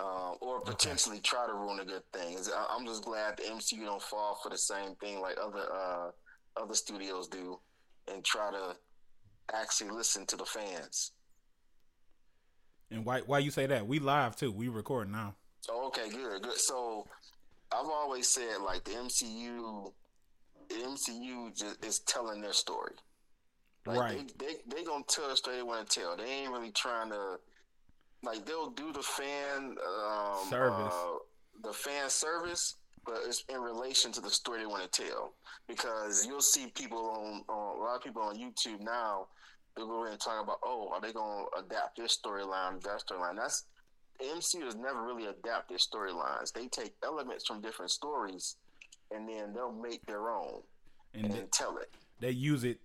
um, or potentially okay. try to ruin a good thing. I'm just glad the MCU don't fall for the same thing like other uh, other studios do, and try to actually listen to the fans. And why why you say that? We live too. We record now. Oh, okay, good, good. So I've always said like the MCU, the MCU just is telling their story. Like right. They, they they gonna tell us they want to tell. They ain't really trying to like they'll do the fan um, service, uh, the fan service, but it's in relation to the story they want to tell. Because you'll see people on, on a lot of people on YouTube now. They'll go in and talk about, oh, are they going to adapt this storyline, that storyline? That's MCU has never really adapted storylines. They take elements from different stories, and then they'll make their own and, and they, tell it. They use it,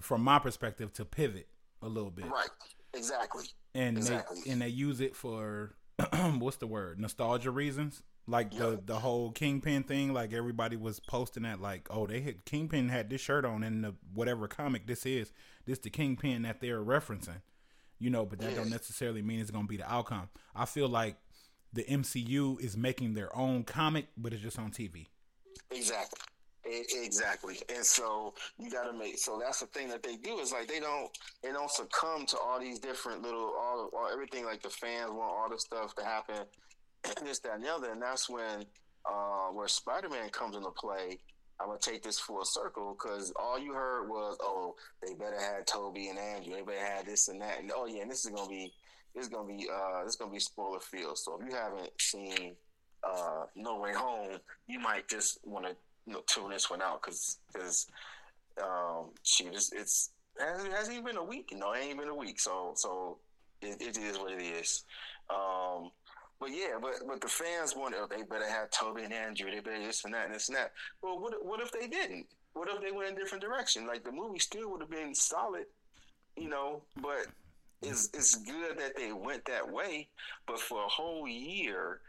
from my perspective, to pivot a little bit. Right. Exactly and exactly. they and they use it for what's the word nostalgia reasons like yep. the the whole kingpin thing like everybody was posting that like oh they had kingpin had this shirt on in the whatever comic this is this the kingpin that they're referencing you know but that yeah. don't necessarily mean it's gonna be the outcome i feel like the mcu is making their own comic but it's just on tv exactly Exactly, and so you got to make. So that's the thing that they do is like they don't they don't succumb to all these different little all, all everything like the fans want all the stuff to happen, this that and the other, and that's when uh, where Spider Man comes into play. I'm gonna take this full circle because all you heard was, "Oh, they better have Tobey and Andrew. They better have this and that." And oh yeah, and this is gonna be this is gonna be uh this is gonna be spoiler field. So if you haven't seen uh No Way Home, you might just want to know, tune this one out because because um, she just it's it hasn't even been a week. You know, it ain't been a week. So so it, it is what it is. Um, but yeah, but but the fans want oh, they better have Tobey and Andrew. They better this and that and this and that. Well, what what if they didn't? What if they went in a different direction? Like the movie still would have been solid, you know. But it's it's good that they went that way. But for a whole year,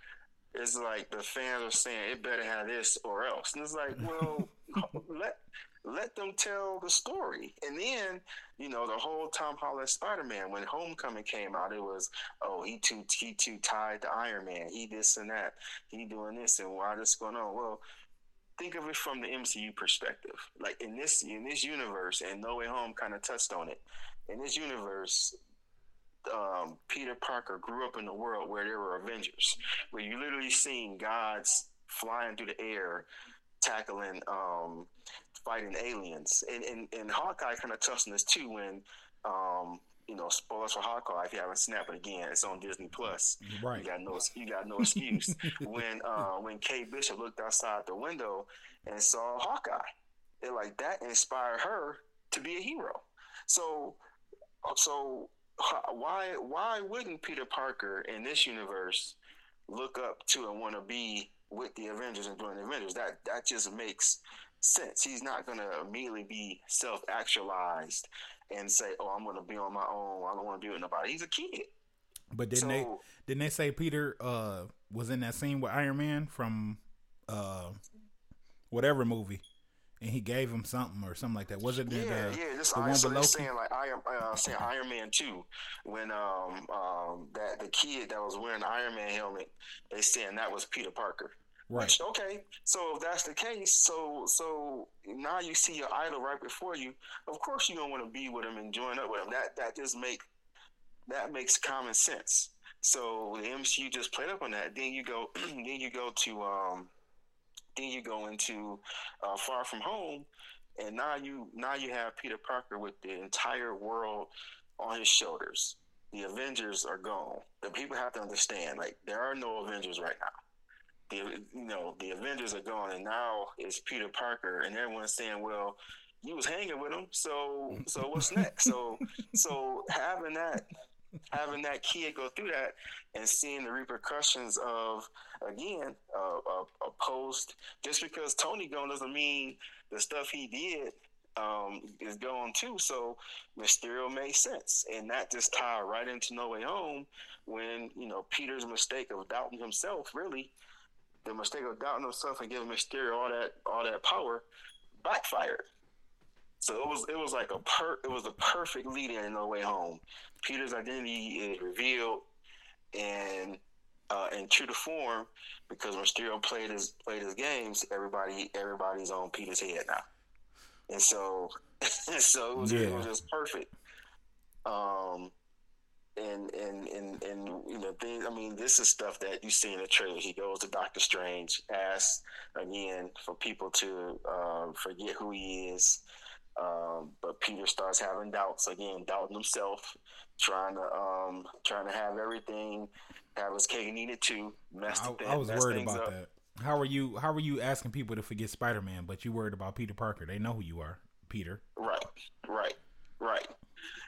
it's like the fans are saying it better have this or else, and it's like, well, let let them tell the story. And then, you know, the whole Tom Holland Spider Man, when Homecoming came out, it was, oh, he too he too tied to Iron Man. He this and that. He doing this and why this going on? Well, think of it from the MCU perspective. Like in this in this universe, and No Way Home kind of touched on it. In this universe, um, Peter Parker grew up in a world where there were Avengers, where you literally seen gods flying through the air, tackling, um, fighting aliens. And, and, and Hawkeye kind of touched on this too when, um, you know, spoilers for Hawkeye. If you haven't snapped it again, it's on Disney Plus. Right. You got no, you got no excuse. when uh, when Kate Bishop looked outside the window and saw Hawkeye, it like that inspired her to be a hero. So, so why why wouldn't Peter Parker in this universe look up to and want to be with the Avengers and join the Avengers? That that just makes sense. He's not going to immediately be self actualized and say, "Oh, I'm going to be on my own. I don't want to be with nobody." He's a kid. But didn't so, they didn't they say Peter uh, was in that scene with Iron Man from uh, whatever movie? And he gave him something or something like that. Was it the, yeah, the, yeah? Just the one so saying like Iron, uh, saying Iron Man two when um um that the kid that was wearing the Iron Man helmet, they saying that was Peter Parker. Right. Which, okay, so if that's the case, so so now you see your idol right before you. Of course, you don't want to be with him and join up with him. That that just make that makes common sense. So the MCU just played up on that. Then you go, then you go to um then you go into uh, Far From Home, and now you now you have Peter Parker with the entire world on his shoulders. The Avengers are gone. The people have to understand, like there are no Avengers right now. The you know the Avengers are gone, and now it's Peter Parker, and everyone's saying, well. You was hanging with him, so so what's next? so so having that having that kid go through that and seeing the repercussions of again a, a, a post just because Tony gone doesn't mean the stuff he did um, is gone too. So Mysterio made sense, and that just tied right into No Way Home when you know Peter's mistake of doubting himself, really, the mistake of doubting himself and giving Mysterio all that all that power backfired. So it was it was like a per it was a perfect lead in No Way Home. Peter's identity is revealed, and uh, and true to form, because Mysterio played his played his games, everybody everybody's on Peter's head now, and so so it was, yeah. it was just perfect. Um, and and and and you know things. I mean, this is stuff that you see in the trailer. He goes to Doctor Strange, asks again for people to uh, forget who he is. Um, but Peter starts having doubts again, doubting himself, trying to um, trying to have everything, have his cake and eat it too. Mess I, I was worried about up. that. How are you? How are you asking people to forget Spider Man, but you worried about Peter Parker? They know who you are, Peter. Right, right, right.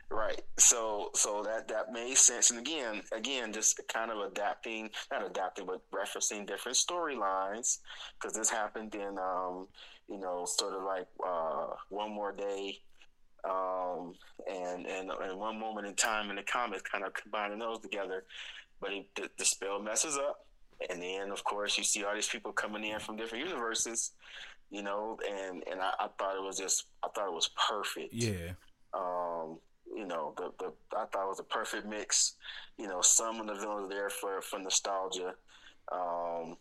Right. So so that that made sense. And again, again, just kind of adapting, not adapting, but referencing different storylines because this happened in, um, you know, sort of like uh, one more day, um, and and and one moment in time in the comics, kind of combining those together. But it, the, the spell messes up, and then of course you see all these people coming in from different universes, you know, and and I, I thought it was just, I thought it was perfect. Yeah. Um, you know, the, the I thought it was a perfect mix. You know, some of the villains there for for nostalgia, um,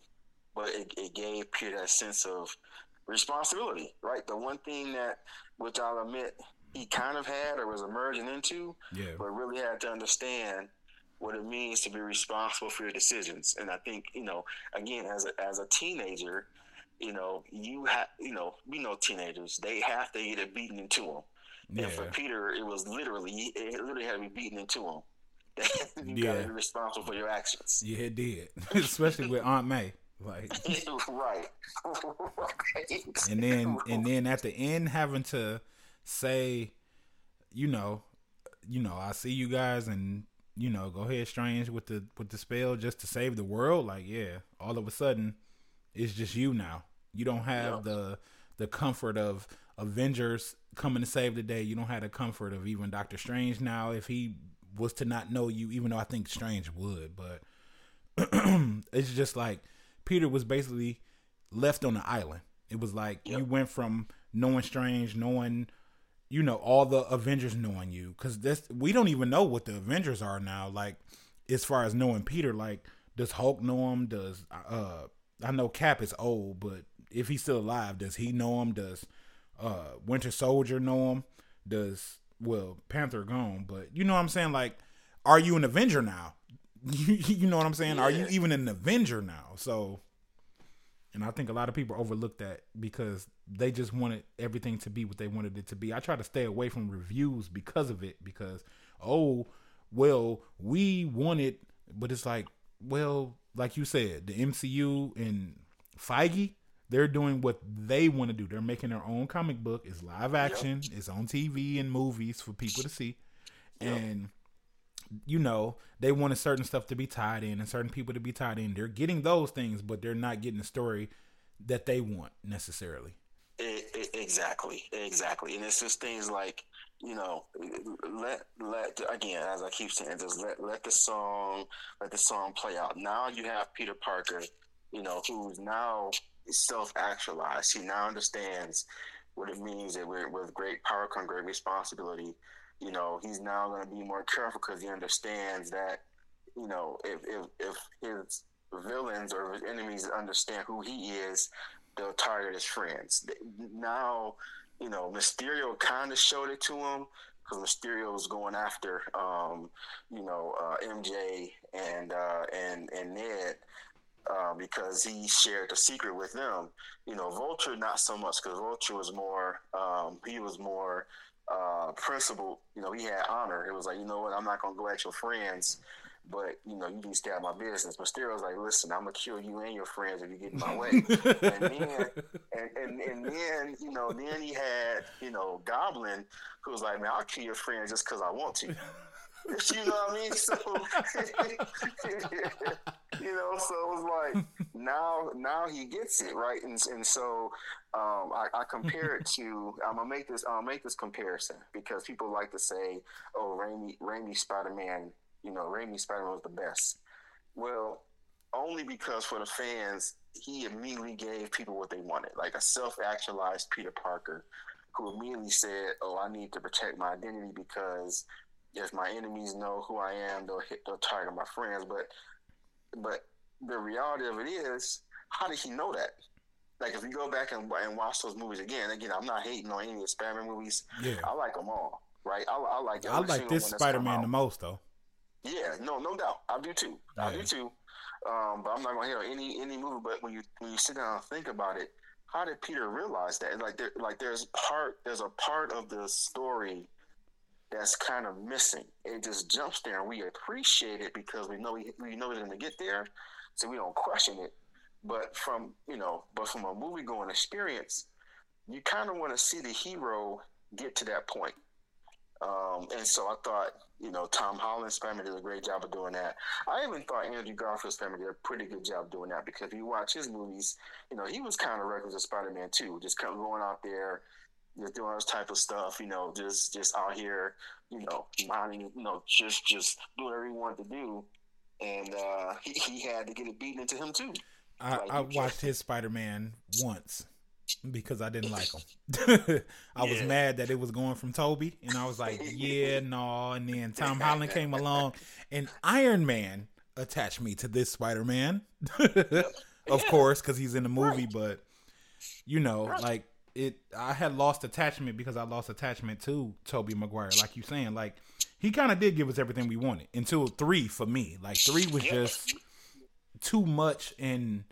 but it, it gave Peter that sense of responsibility. Right, the one thing that, which I'll admit, he kind of had or was emerging into, yeah. but really had to understand what it means to be responsible for your decisions. And I think, you know, again, as a, as a teenager, you know, you have, you know, we know teenagers, they have to get it beaten into them. Yeah. And for Peter, it was literally it literally had to be beaten into him. you yeah. gotta be responsible for your actions. Yeah, it did. Especially with Aunt May. Like right. right. And then and then at the end having to say, you know, you know, I see you guys and you know, go ahead strange with the with the spell just to save the world. Like, yeah, all of a sudden it's just you now. You don't have yep. the the comfort of Avengers coming to save the day. You don't have the comfort of even Doctor Strange now. If he was to not know you, even though I think Strange would, but it's just like Peter was basically left on the island. It was like yep. you went from knowing Strange, knowing you know all the Avengers knowing you, because this we don't even know what the Avengers are now. Like as far as knowing Peter, like does Hulk know him? Does uh I know Cap is old, but if he's still alive, does he know him? Does uh Winter Soldier know him? Does well Panther gone, but you know what I'm saying? Like, are you an Avenger now? You, you know what I'm saying? Yeah. Are you even an Avenger now? So, and I think a lot of people overlook that because they just wanted everything to be what they wanted it to be. I try to stay away from reviews because of it because oh well we wanted, but it's like well like you said the MCU and Feige they're doing what they want to do. They're making their own comic book. It's live action. Yep. It's on TV and movies for people to see. Yep. And you know, they wanted certain stuff to be tied in and certain people to be tied in. They're getting those things, but they're not getting the story that they want necessarily. exactly, exactly, and it's just things like you know, let let again, as I keep saying, just let let the song let the song play out. Now you have Peter Parker, you know, who's now self actualized. He now understands what it means that with great power comes great responsibility. You know, he's now going to be more careful because he understands that, you know, if, if, if his villains or his enemies understand who he is, they'll target his friends. Now, you know, Mysterio kind of showed it to him because Mysterio was going after, um, you know, uh, MJ and uh, and and Ned uh, because he shared the secret with them. You know, Vulture not so much because Vulture was more um, he was more uh, principled. You know, he had honor. It was like, you know what, I'm not gonna go at your friends. But you know, you can stay out of my business. But was like, listen, I'm gonna kill you and your friends if you get in my way. and then, and, and, and then, you know, then he had, you know, Goblin, who was like, man, I'll kill your friends just because I want to. you know what I mean? So, you know, so it was like now, now he gets it right, and and so um, I, I, compare it to. I'm gonna make this. I'll make this comparison because people like to say, "Oh, Raimi, Raimi Spider Man." You know, Raimi Spider Man was the best. Well, only because for the fans, he immediately gave people what they wanted, like a self-actualized Peter Parker, who immediately said, "Oh, I need to protect my identity because if my enemies know who I am, they'll hit, they'll target my friends. But, but the reality of it is, how did he know that? Like if you go back and, and watch those movies again, again, I'm not hating on any of the Spider-Man movies. Yeah. I like them all, right? I, I like. I like this Spider-Man the most though. Yeah, no, no doubt. I do too. I do too. Um, but I'm not gonna hit on any any movie. But when you when you sit down and think about it, how did Peter realize that? Like there, like there's part there's a part of the story that's kind of missing. It just jumps there, and we appreciate it because we know we, we know he's gonna get there, so we don't question it. But from you know, but from a movie going experience, you kind of want to see the hero get to that point. Um, and so I thought, you know, Tom Holland's Spider-Man did a great job of doing that. I even thought Andrew Garfield's Spider-Man did a pretty good job doing that because if you watch his movies, you know, he was kind of reckless as Spider-Man too, just kind of going out there, just doing this type of stuff, you know, just just out here, you know, minding, you know, just just do whatever he wanted to do, and uh, he, he had to get it beaten into him too. I, Like, I watched his Spider Man once because I didn't like him. I was mad that it was going from Tobey, and I was like, yeah, no. And then Tom Holland came along, and Iron Man attached me to this Spider Man, of Yeah. course, because he's in the movie. Right. But you know, Right. like it, I had lost attachment because I lost attachment to Tobey Maguire. Like you saying, like he kind of did give us everything we wanted until three for me. Like three was just too much and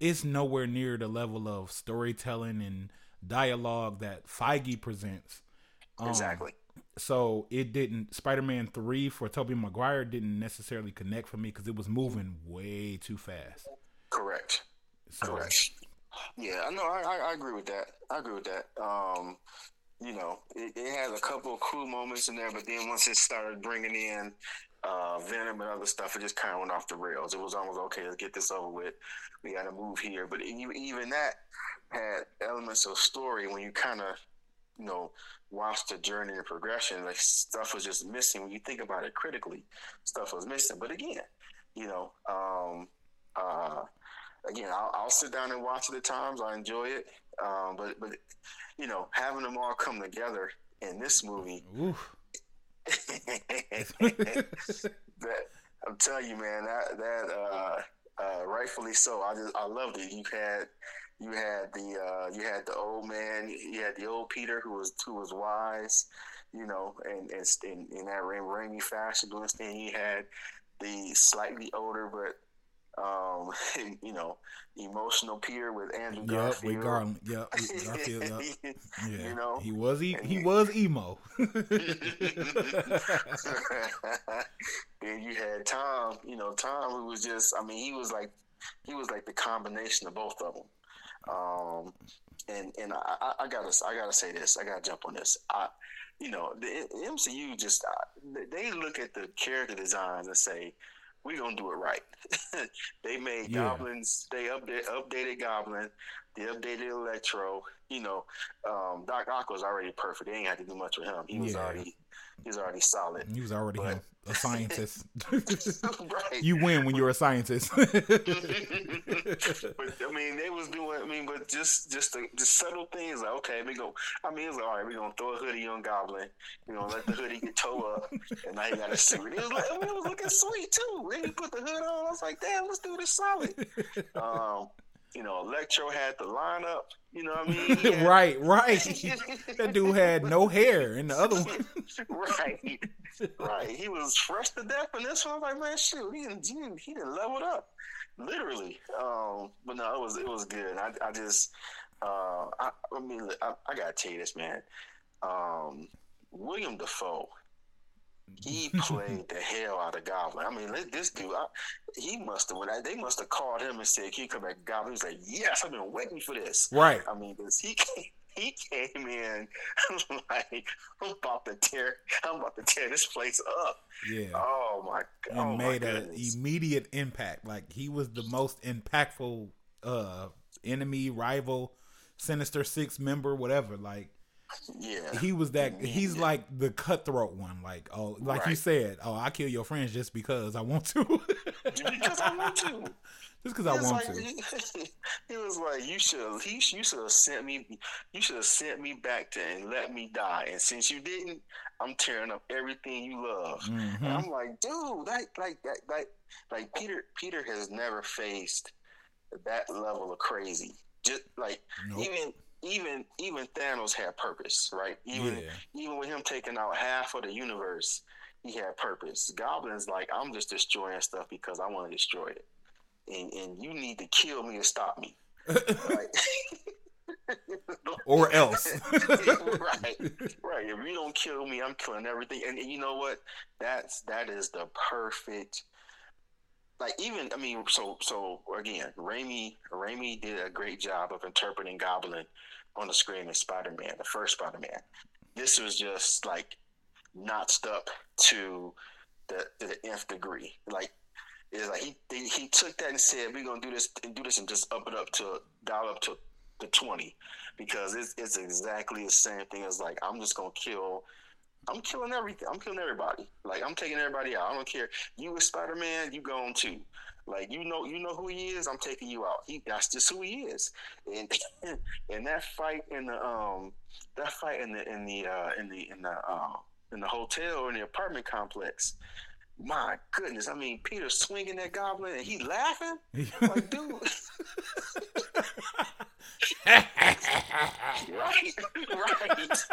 it's nowhere near the level of storytelling and dialogue that Feige presents. Um, Exactly. So it didn't. Spider-Man three for Tobey Maguire didn't necessarily connect for me because it was moving way too fast. Correct. So Correct. Yeah, I know. I, I, agree with that. I agree with that. Um, you know, it, it had a couple of cool moments in there, but then once it started bringing in uh, Venom and other stuff, it just kind of went off the rails. It was almost okay. Let's get this over with. We got to move here, but even even that had elements of story when you kind of you know watch the journey and progression. Like stuff was just missing when you think about it critically. Stuff was missing, but again, you know. Um, uh, again, I'll, I'll sit down and watch it at times. I enjoy it, um, but but you know, having them all come together in this movie, oof. that I'm telling you, man, that that uh, uh, rightfully so. I just I loved it. You had you had the uh, you had the old man, you had the old Peter who was who was wise, you know, and and in, in that rain, rainy fashion doing thing. You had the slightly older but um, you know, emotional peer with Andrew Yep, Garfield. with Garland. Yep, Garfield. Yep. Yeah, You know? he was e- he And- was emo. then you had Tom, you know, Tom who was just I mean, he was like he was like the combination of both of them. Um and and I, I, I gotta I gotta say this. I gotta jump on this. I, you know, the MCU just uh, they look at the character designs and say, "We're gonna do it right." they made Yeah. goblins. They update updated Goblin. They updated Electro. You know, um, Doc Ock was already perfect. They ain't had to do much with him. He was Yeah. already he was already solid. he was already But- him, a scientist. right. you win when you're a scientist. but I mean, they was doing. I mean, but just just the just subtle things like okay, we go. I mean, it's like all right. We gonna throw a hoodie on Goblin. You know, let the hoodie get toe up, and now he got a suit. It was like, I mean, it was looking sweet too. Then he put the hood on. I was like, damn, let's do this solid. Um, you know, Electro had the lineup. You know what I mean? Had- right, right. that dude had no hair, and the other one. right, right. He was fresh to death in this one. I was like, man, shoot, he didn't, he didn't, he didn't level up, literally. Um, but no, it was it was good. I, I just, uh, I, I mean, I, I gotta tell you this, man. Um, William Dafoe, he played the hell out of Goblin. I mean, this dude, I, he must have they must have called him and said, "Can you come back, Goblin?" He's like, "Yes, I've been waiting for this." Right. I mean, 'cause he came, he came in like I'm about to tear, I'm about to tear this place up. Yeah. Oh my and god! Oh made an immediate impact. Like he was the most impactful uh enemy, rival, Sinister Six member, whatever. Like yeah, he was that. He's Yeah. like the cutthroat one. Like oh, like you said, oh, I kill your friends just because I want to. because I want to. just because I want like, to. He was like, "You should, he, you should have sent me, you should have sent me back to and let me die. And since you didn't, I'm tearing up everything you love." And Mhm. I'm like, dude, like, like, that, like, like Peter Peter has never faced that level of crazy. Just like nope. even even even Thanos had purpose, right? Even yeah. even with him taking out half of the universe, he had purpose. Goblin's like, I'm just destroying stuff because I want to destroy it, and and you need to kill me to stop me. or else. right, right. If you don't kill me, I'm killing everything. And, and you know what? That's that is the perfect like even I mean, so so again, Raimi Raimi did a great job of interpreting Goblin on the screen in Spider Man, the first Spider Man. This was just like notched up to the to the nth degree. Like it's like he he took that and said, "We're gonna do this and do this and just up it up to dial up to the twenty because it's it's exactly the same thing as like I'm just gonna kill I'm killing everything. I'm killing everybody. Like I'm taking everybody out. I don't care. You with Spider Man, you going too. Like you know, you know who he is. I'm taking you out. He that's just who he is. And and that fight in the um that fight in the in the uh in the in the uh, in the hotel or in the apartment complex. My goodness, I mean, Peter swinging that goblin and he laughing. like, dude. right, right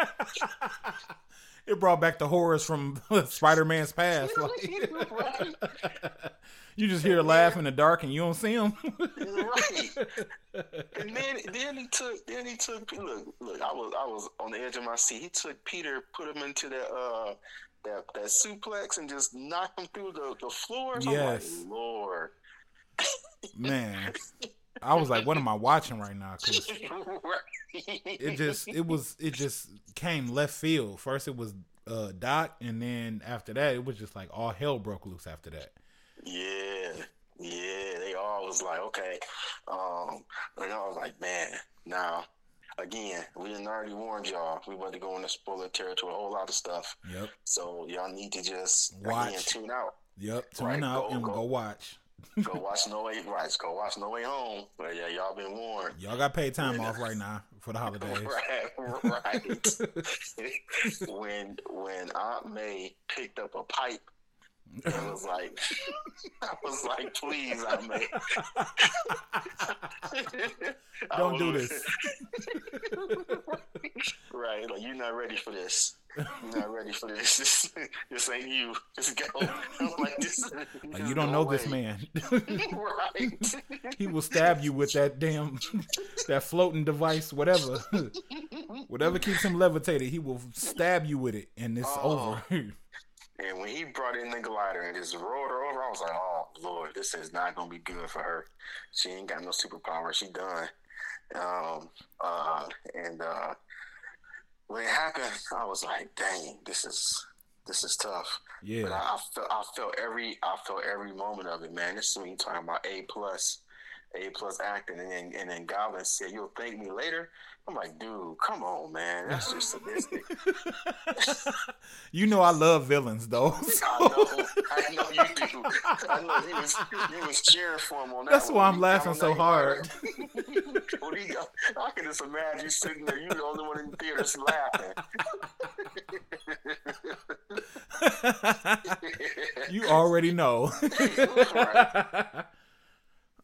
it brought back the horrors from Spider Man's past. Like, you just hear a laugh in the dark and you don't see him. right. And then then he took then he took look look I was I was on the edge of my seat. He took Peter, put him into that uh that that suplex and just knocked him through the, the floor. Yes. Like, Lord. Man. I was like, what am I watching right now? Because it just it was it just came left field. First it was uh Doc, and then after that it was just like all hell broke loose after that. Yeah, yeah, they all was like, okay, um, and I was like, man, now again, we didn't already warned y'all. We about to go into spoiler territory, a whole lot of stuff. Yep. So y'all need to just watch, again, tune out. Yep, tune right, out go, and go, go watch go watch No Way right. Go watch No Way Home. But yeah, y'all been warned. Y'all got paid time off right now for the holidays. right, right. when when Aunt May picked up a pipe it was like, I was like, please, Aunt May. Don't do this. right, like you're not ready for this. You're not ready for this. This, this ain't you. Just go. I'm like, this, like, you don't know this man. right. he will stab you with that damn that floating device, whatever. whatever keeps him levitated, he will stab you with it, and it's oh. over. And when he brought in the glider and just rolled her over, I was like, "Oh Lord, this is not gonna be good for her. She ain't got no superpower. She done." Um, uh, and uh, when it happened, I was like, "Dang, this is this is tough." Yeah. But I, I felt I felt every I felt every moment of it, man. This is when you talking about A plus, A plus acting, and then and then Goblin said, "You'll thank me later." I'm like, dude, come on, man. That's just sadistic. you know I love villains though. So. I know, I know you do. I know he was he was cheering for him on that. That's why I'm laughing so hard. I can just imagine you sitting there, You're the only one in the theater just laughing. you already know.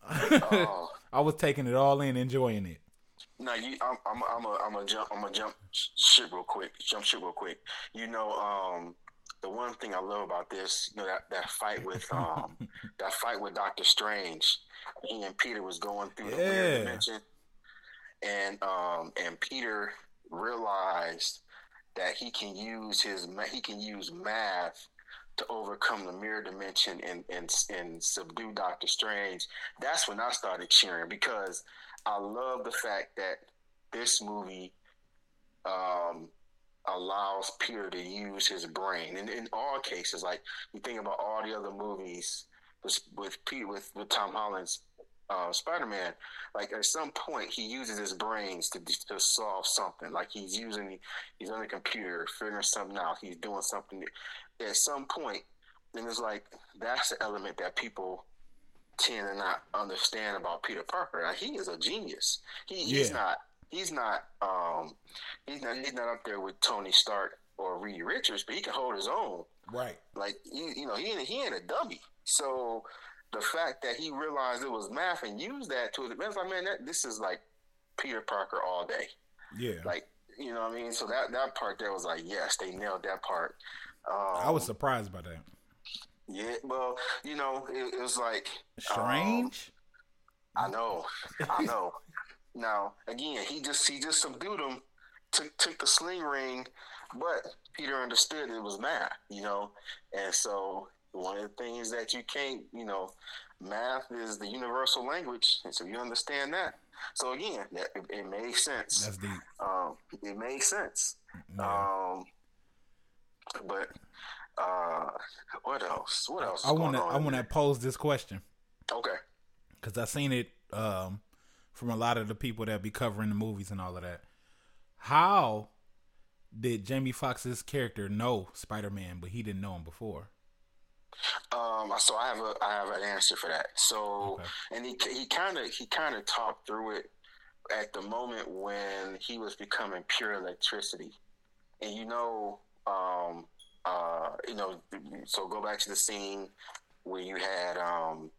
oh. I was taking it all in, enjoying it. No, you. I'm. I'm. I'm a. I'm a jump. I'm a jump shit real quick. Jump shit real quick. You know, um, the one thing I love about this, you know, that that fight with um, that fight with Doctor Strange. He and Peter was going through the weird dimension, and um, and Peter realized that he can use his he can use math to overcome the mirror dimension and and and subdue Doctor Strange. That's when I started cheering because I love the fact that this movie um, allows Peter to use his brain. And in all cases, like you think about all the other movies with with with, with Tom Holland's uh, Spider Man, like at some point he uses his brains to to solve something. Like he's using he's on the computer figuring something out. He's doing something. At some point, and it's like that's the element that people tend to not understand about Peter Parker. Like, he is a genius. He, yeah. He's not. He's not. Um, he's not. He's not up there with Tony Stark or Reed Richards, but he can hold his own. Right. Like you, you know, he ain't, he ain't a dummy. So the fact that he realized it was math and used that to advantage, like man, that this is like Peter Parker all day. Yeah. Like you know what I mean? So that that part there was like, yes, they nailed that part. Um, I was surprised by that. Yeah, well, you know, it, it was like strange. Um, I know, I know. now again, he just he just subdued him, took took the sling ring, but Peter understood it was math, you know, and so one of the things that you can't, you know, math is the universal language, and so you understand that. So again, that, it, it made sense. That's deep. Um, it made sense. Yeah. Um, but uh, what else? What else? I want to I want to pose this question Okay. because I've seen it um, from a lot of the people that be covering the movies and all of that. How did Jamie Foxx's character know Spider Man, but he didn't know him before? Um, so I have a I have an answer for that. So, Okay. and he he kind of he kind of talked through it at the moment when he was becoming pure electricity, and you know, um, uh, you know, so go back to the scene where you had um,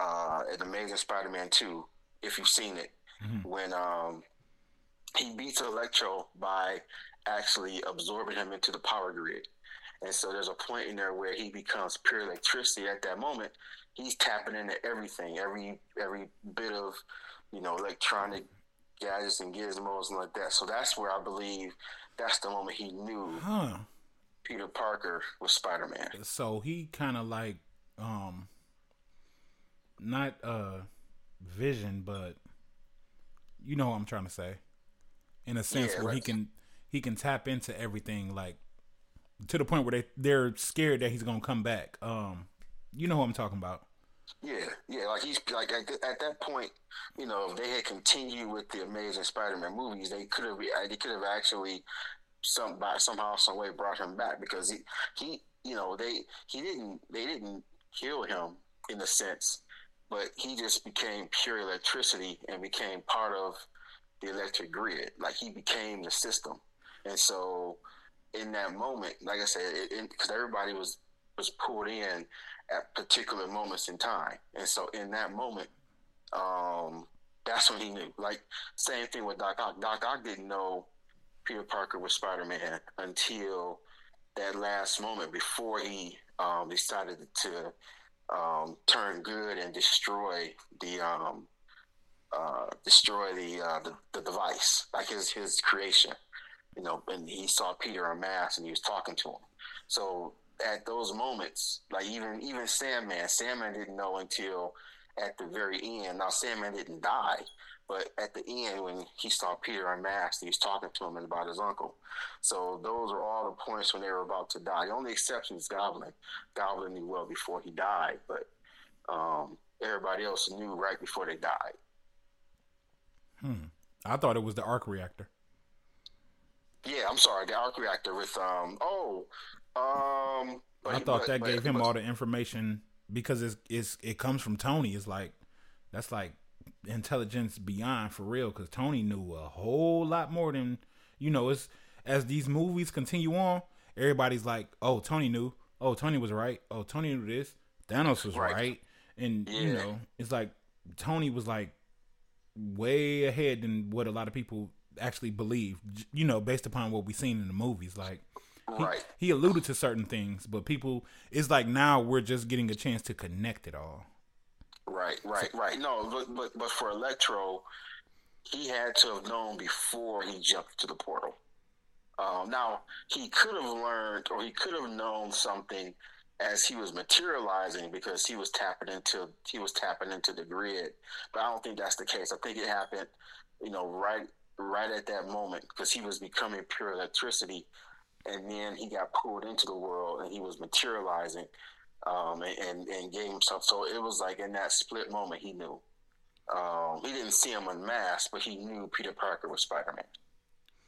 uh, an Amazing Spider-Man two, if you've seen it, Mhm. when um, he beats Electro by actually absorbing him into the power grid. And so there's a point in there where he becomes pure electricity. At that moment, he's tapping into everything, every every bit of, you know, electronic gadgets and gizmos and like that. So that's where I believe that's the moment he knew Huh. Peter Parker was Spider Man. So he kind of like um not uh vision, but you know what I'm trying to say. In a sense Yeah, where he can he can tap into everything like to the point where they they're scared that he's gonna come back. Um, you know what I'm talking about. Yeah, yeah, like he's like at, at that point, you know, if they had continued with the Amazing Spider-Man movies, they could have they could have actually some by somehow some way brought him back because he he you know they he didn't they didn't kill him in a sense, but he just became pure electricity and became part of the electric grid. Like he became the system, and so in that moment, like I said, because everybody was was pulled in at particular moments in time. And so in that moment, um, that's when he knew. Like same thing with Doc Ock. Doc Ock didn't know Peter Parker was Spider Man until that last moment before he um, decided to um, turn good and destroy the um, uh, destroy the, uh, the the device, like his his creation. You know, and he saw Peter unmasked and he was talking to him. So at those moments, like even even Sandman, Sandman didn't know until at the very end. Now Sandman didn't die, but at the end when he saw Peter unmasked, he was talking to him about his uncle. So those are all the points when they were about to die. The only exception is Goblin. Goblin knew well before he died, but um, everybody else knew right before they died. Hmm. I thought it was the arc reactor. Yeah, I'm sorry, the arc reactor with um oh um. but I he- thought but- that but- gave him but- all the information because it's, it's it comes from Tony. It's like that's like intelligence beyond for real because Tony knew a whole lot more than you know. It's as these movies continue on, everybody's like, "Oh, Tony knew. Oh, Tony was right. Oh, Tony knew this. Thanos was right." Right. And you know, it's like Tony was like way ahead than what a lot of people actually believe. You know, based upon what we've seen in the movies, like he, Right. he alluded to certain things, but people, it's like now we're just getting a chance to connect it all. Right, right, right. No, but but but for Electro, he had to have known before he jumped to the portal. Um, now he could have learned, or he could have known something as he was materializing because he was tapping into he was tapping into the grid. But I don't think that's the case. I think it happened, you know, right right at that moment because he was becoming pure electricity, and then he got pulled into the world and he was materializing um, and, and gave himself. So it was like in that split moment, he knew. Um, he didn't see him unmasked, but he knew Peter Parker was Spider Man.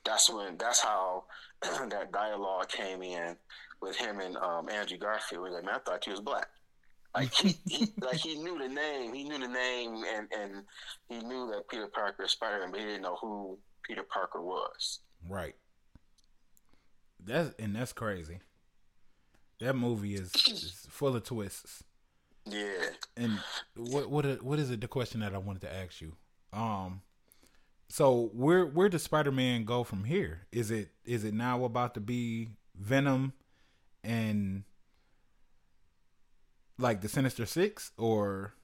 That's when. That's how that dialogue came in with him and um, Andrew Garfield. He's like, man, I thought you was black. Like he, he, like he knew the name. He knew the name, and and he knew that Peter Parker is Spider Man, but he didn't know who Peter Parker was. Right. That's and that's crazy. That movie is, is full of twists. Yeah. And what what what is it? The question that I wanted to ask you. Um. So where where does Spider Man go from here? Is it is it now about to be Venom and like the Sinister Six or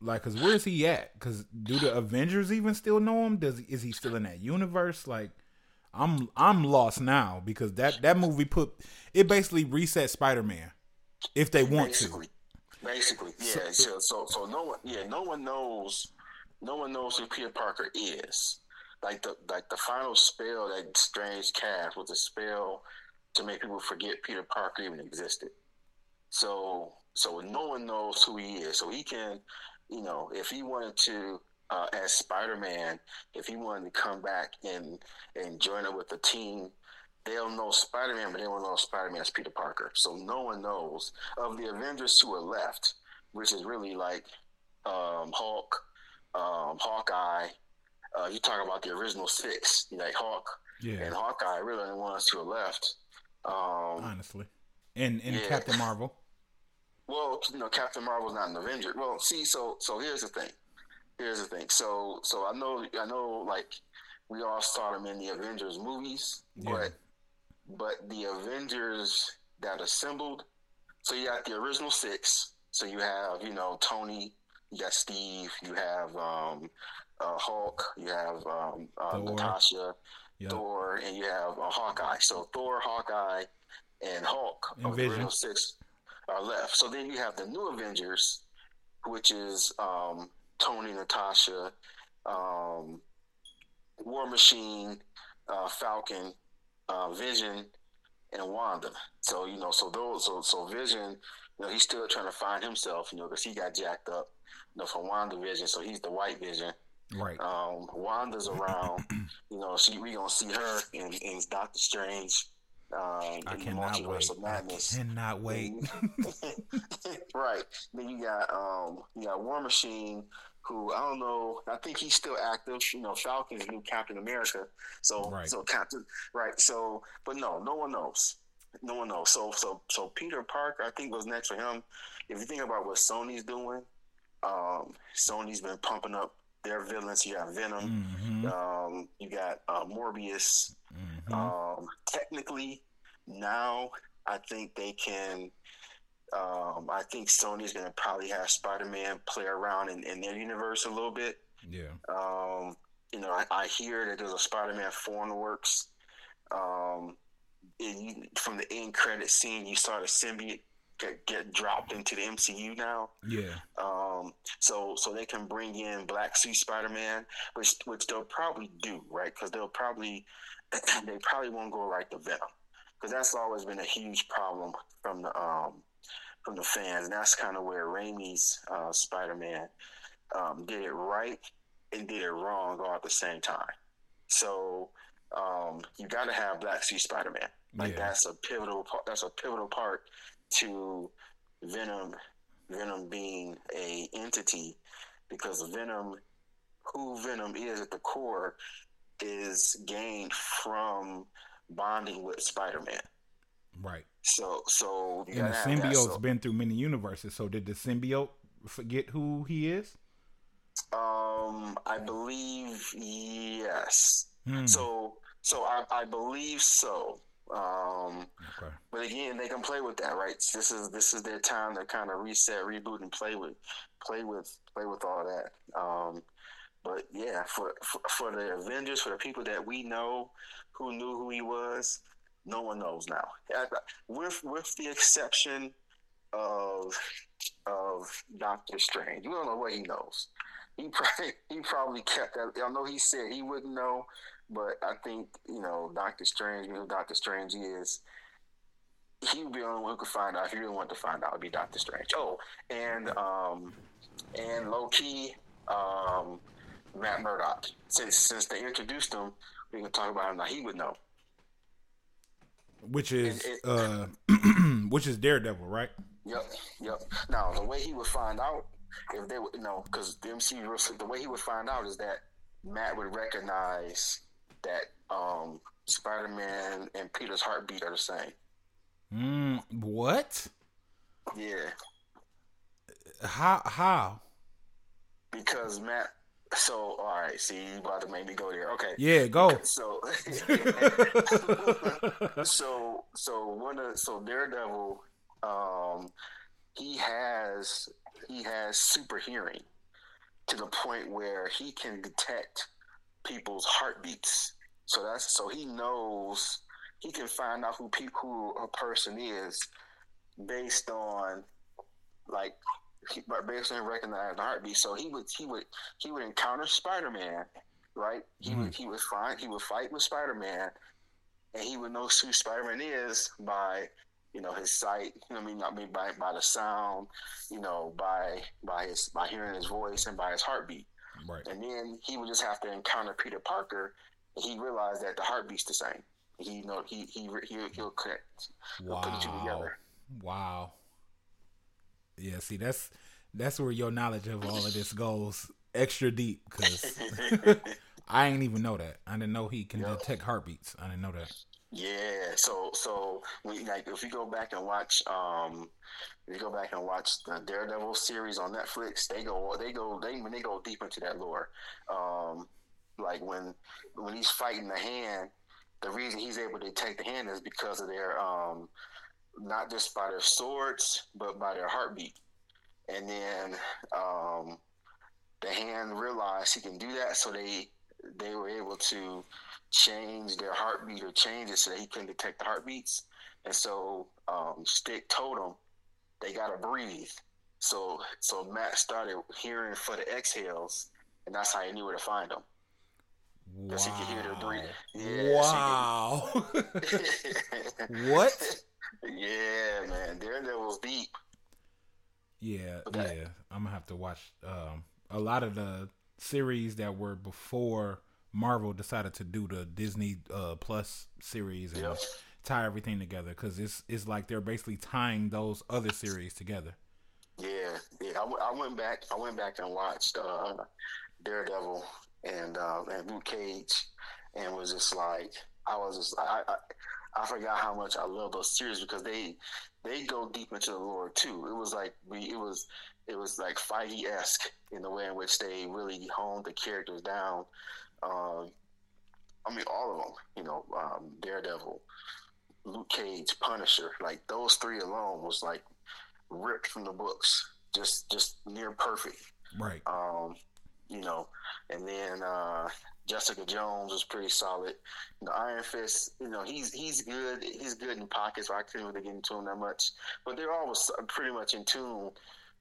like because where is he at? Because do the Avengers even still know him? Does is he still in that universe? Like I'm I'm lost now because that that movie put it basically reset Spider Man if they want basically, to. Basically, yeah. So, so so no one yeah no one knows no one knows who Peter Parker is. Like the like the final spell that Strange cast was a spell to make people forget Peter Parker even existed. So so no one knows who he is. So he can, you know, if he wanted to uh, as Spider Man, if he wanted to come back and and join up with the team, they'll know Spider Man, but they won't know Spider Man as Peter Parker. So no one knows of the Avengers who are left, which is really like um, Hulk, um, Hawkeye. Uh, you talk about the original six, like Hulk Yeah, and Hawkeye, really the ones who are left. Um, honestly, and and Yeah. Captain Marvel. Well, you know, Captain Marvel's not an Avenger. Well, see, so so here's the thing. Here's the thing. So so I know I know like we all saw them in the Avengers movies, Yeah. but but the Avengers that assembled. So you got the original six. So you have you know Tony, you got Steve, you have um, uh, Hulk, you have um, uh. Natasha, Yeah, Thor, and you have uh, Hawkeye. So Thor, Hawkeye, and Hulk And the original six are left. So then you have the new Avengers, which is um, Tony, Natasha, um, War Machine, uh, Falcon, uh, Vision, and Wanda. So you know, so those, so so Vision, you know, he's still trying to find himself, you know, because he got jacked up, you know, from WandaVision. So he's the White Vision. right. Um, Wanda's around. you know, she we gonna see her in, in Doctor Strange. Um, I cannot wait. of I Madness. cannot wait. right. Then you got um you got War Machine, who I don't know. I think he's still active. You know, Falcon's new Captain America. So Right. so Captain right. So but no, no one knows. No one knows. So so so Peter Parker, I think was next for him. If you think about what Sony's doing, um, Sony's been pumping up their villains. You got Venom. hmm Um, you got uh, Morbius. hmm Um, technically, now I think they can. Um, I think Sony's going to probably have Spider Man play around in, in their universe a little bit. yeah. Um, you know, I, I hear that there's a Spider Man 4 in the works. Um, and you, from the end credit scene, you saw the symbiote get, get dropped into the MCU now. Yeah. Um, so so they can bring in Black Suit Spider Man, which which they'll probably do, right? Because they'll probably they probably won't go right to Venom, because that's always been a huge problem from the um from the fans, and that's kind of where Raimi's uh, Spider Man um, did it right and did it wrong all at the same time. So um, you got to have Black Suit Spider Man. Like Yeah. that's a pivotal part. That's a pivotal part to Venom. Venom being a entity, because Venom, who Venom is at the core, is gained from bonding with Spider Man. Right. So, so And the gotta that. symbiote's So, been through many universes. So did the symbiote forget who he is? um, I believe yes. Hmm. So, so I, I believe so. Um, okay. But again, they can play with that, right? This is this is their time to kind of reset, reboot, and play with, play with, play with all that. Um, but yeah, for, for for the Avengers, for the people that we know, who knew who he was, no one knows now. With with the exception of of Doctor Strange, we don't know what he knows. He probably he probably kept that. I know he said he wouldn't know, but I think you know Doctor Strange, you know Doctor Strange is he would be the only one who could find out. If you really want to find out, it'd be Doctor Strange. Oh, and um, and low key, um, Matt Murdock. Since since they introduced him, we can talk about him now. He would know. Which is it- uh which is Daredevil, right? Yep, yep. Now the way he would find out if they would, you know, because the MCU, the way he would find out is that Matt would recognize that um, Spider Man and Peter's heartbeat are the same. Mm, what? Yeah. How how? Because Matt. So all right, see, you about to make me go there. Okay. Yeah, go. So, so, so one of so Daredevil, um, he has he has super hearing to the point where he can detect people's heartbeats. So that's so he knows he can find out who people who a person is based on like he, based on the heartbeat. So he would he would he would encounter Spider Man, right? He mm-hmm. would he would find he would fight with Spider Man, and he would know who Spider Man is by you know his sight. You know I mean? Not mean by by the sound. You know by by his by hearing his voice and by his heartbeat. Right. And then he would just have to encounter Peter Parker, and he realized that the heartbeat's the same. He you know he he he he'll connect. He'll wow. put the two together. Wow. Yeah, see that's that's where your knowledge of all of this goes extra deep because I ain't even know that. I didn't know he can yep. detect heartbeats. I didn't know that. Yeah, so so we like if you go back and watch um if you go back and watch the Daredevil series on Netflix, they go they go they when they go deep into that lore. Um like when when he's fighting the hand, the reason he's able to take the hand is because of their um not just by their swords, but by their heartbeat. And then um, the hand realized he can do that, so they they were able to change their heartbeat or change it so that he couldn't detect the heartbeats. And so um, Stick told him they gotta breathe. So so Matt started hearing for the exhales, and that's how he knew where to find them. Because wow. he could hear their breathing. Yeah, wow. what? Yeah, man, Daredevil's deep. Yeah, yeah. I'm gonna have to watch um, a lot of the series that were before Marvel decided to do the Disney uh, Plus series and yep. tie everything together because it's it's like they're basically tying those other series together. Yeah, yeah. I, w- I went back. I went back and watched uh, Daredevil and uh, and Luke Cage, and was just like I was just I, I I forgot how much I love those series because they they go deep into the lore too. It was like we it was it was like Feige esque in the way in which they really honed the characters down. Um, I mean, all of them. You know, um, Daredevil, Luke Cage, Punisher. Like those three alone was like ripped from the books. Just just near perfect. Right. Um, you know, and then uh, Jessica Jones was pretty solid. Know, Iron Fist, you know, he's he's good. He's good in pockets. So I couldn't really get into him that much, but they're always pretty much in tune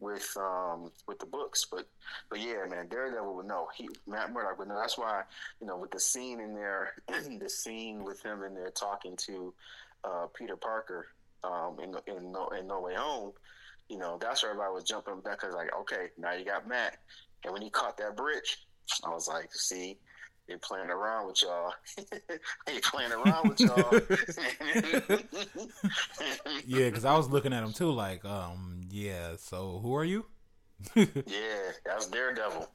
with um, with the books. But but yeah, man, Daredevil would know. He Matt Murdock would know. That's why you know with the scene in there, the scene with him in there talking to uh, Peter Parker um, in in no, in No Way Home. You know, that's where everybody was jumping back because like, okay, now you got Matt, and when he caught that bridge, I was like, see they playing around with y'all. they playing around with y'all. yeah, because I was looking at him too, like, um, yeah. So who are you? yeah, that's Daredevil.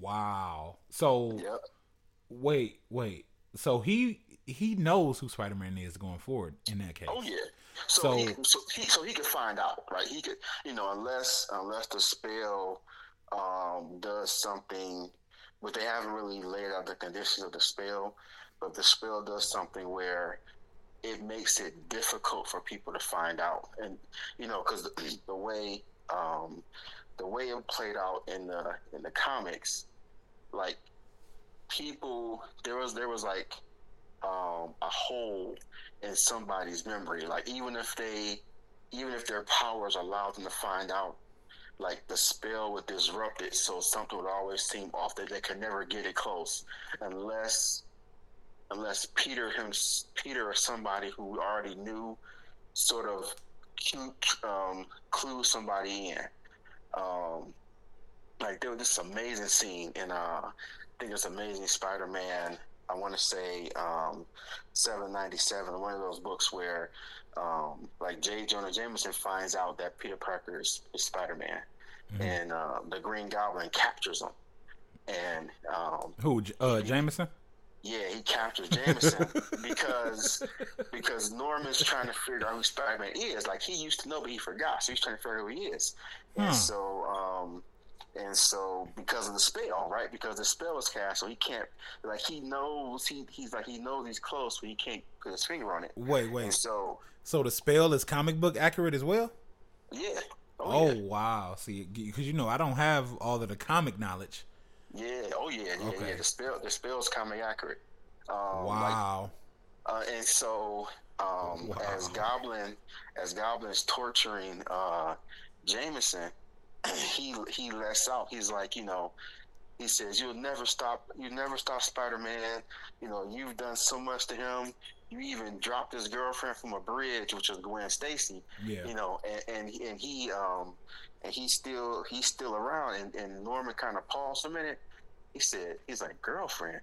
Wow. So, yep. wait, wait. So he he knows who Spider Man is going forward in that case. Oh yeah. So so he, so he, so he could find out, right? He could, you know, unless unless the spell um, does something but they haven't really laid out the conditions of the spell. But the spell does something where it makes it difficult for people to find out, and you know, because the, the, way um, the way it played out in the in the comics, like people, there was there was like um, a hole in somebody's memory. Like even if they, even if their powers allowed them to find out like the spell would disrupt it, so something would always seem off that they could never get it close, unless unless Peter him Peter or somebody who already knew, sort of um, clue somebody in. Um, like there was this amazing scene in uh, I think it's Amazing Spider-Man. I want to say um, 797, one of those books where um, like J. Jonah Jameson finds out that Peter Parker is, is Spider Man, mm-hmm. and uh, the Green Goblin captures him. And um, who? Uh, Jameson. Yeah, he captures Jameson because because Norman's trying to figure out who Spider Man is. Like he used to know, but he forgot, so he's trying to figure out who he is. And Hmm. so, um, and so because of the spell, right? Because the spell is cast, so he can't. Like he knows he he's like he knows he's close, but he can't put his finger on it. Wait, And wait. so, So the spell is comic book accurate as well? yeah. Oh, yeah. wow. See, because you know I don't have all of the comic knowledge. Yeah. Oh yeah. Yeah. Okay. Yeah. The spell. The spell's comic accurate. Um, like, Wow. Uh, and so, um, Wow. as Goblin, as Goblin's torturing uh, Jameson, he he lets out. He's like, you know, he says, "You'll never stop. You never stop Spider Man. You know, you've done so much to him. You even dropped his girlfriend from a bridge, which was Gwen Stacy. yeah. You know, and and, he- and he um and he's still he's still around. And, and Norman kind of paused a minute. He said, he's like girlfriend.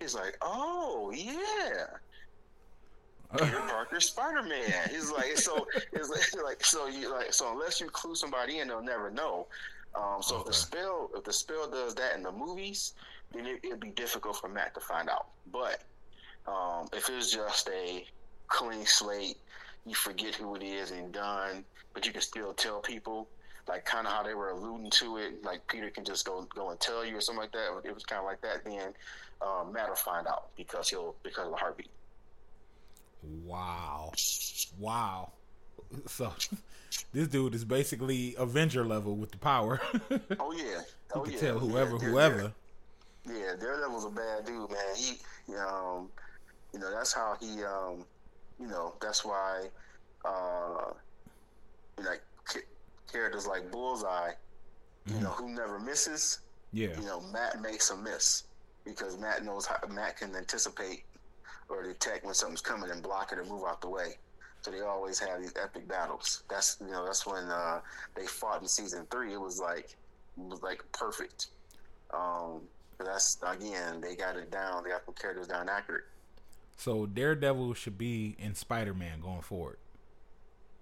He's like, oh yeah. Peter Parker Spider Man. He's like so. It's like, so you like so unless you clue somebody in, they'll never know. Um, so if the spell if the spell does that in the movies, then it, it'd be difficult for Matt to find out. But um, if it's just a clean slate, you forget who it is and done, but you can still tell people. Like kind of how they were alluding to it, like Peter can just go go and tell you or something like that. It was kind of like that, then um, Matt will find out because he'll because of the heartbeat. Wow. Wow. So this dude is basically Avenger level with the power. Oh yeah, oh can yeah. tell whoever, yeah, whoever. Yeah, Daredevil's a bad dude, man. He, um, you know, that's how he, um, you know, that's why, uh, like characters like Bullseye, you Mhm. know, who never misses. Yeah. You know, Matt makes a miss because Matt knows how Matt can anticipate or detect when something's coming and block it or move out the way. So they always have these epic battles. That's you know that's when uh, they fought in season three. It was like it was like perfect. Um, but that's again they got it down. They got the characters down accurate. So Daredevil should be in Spider Man going forward.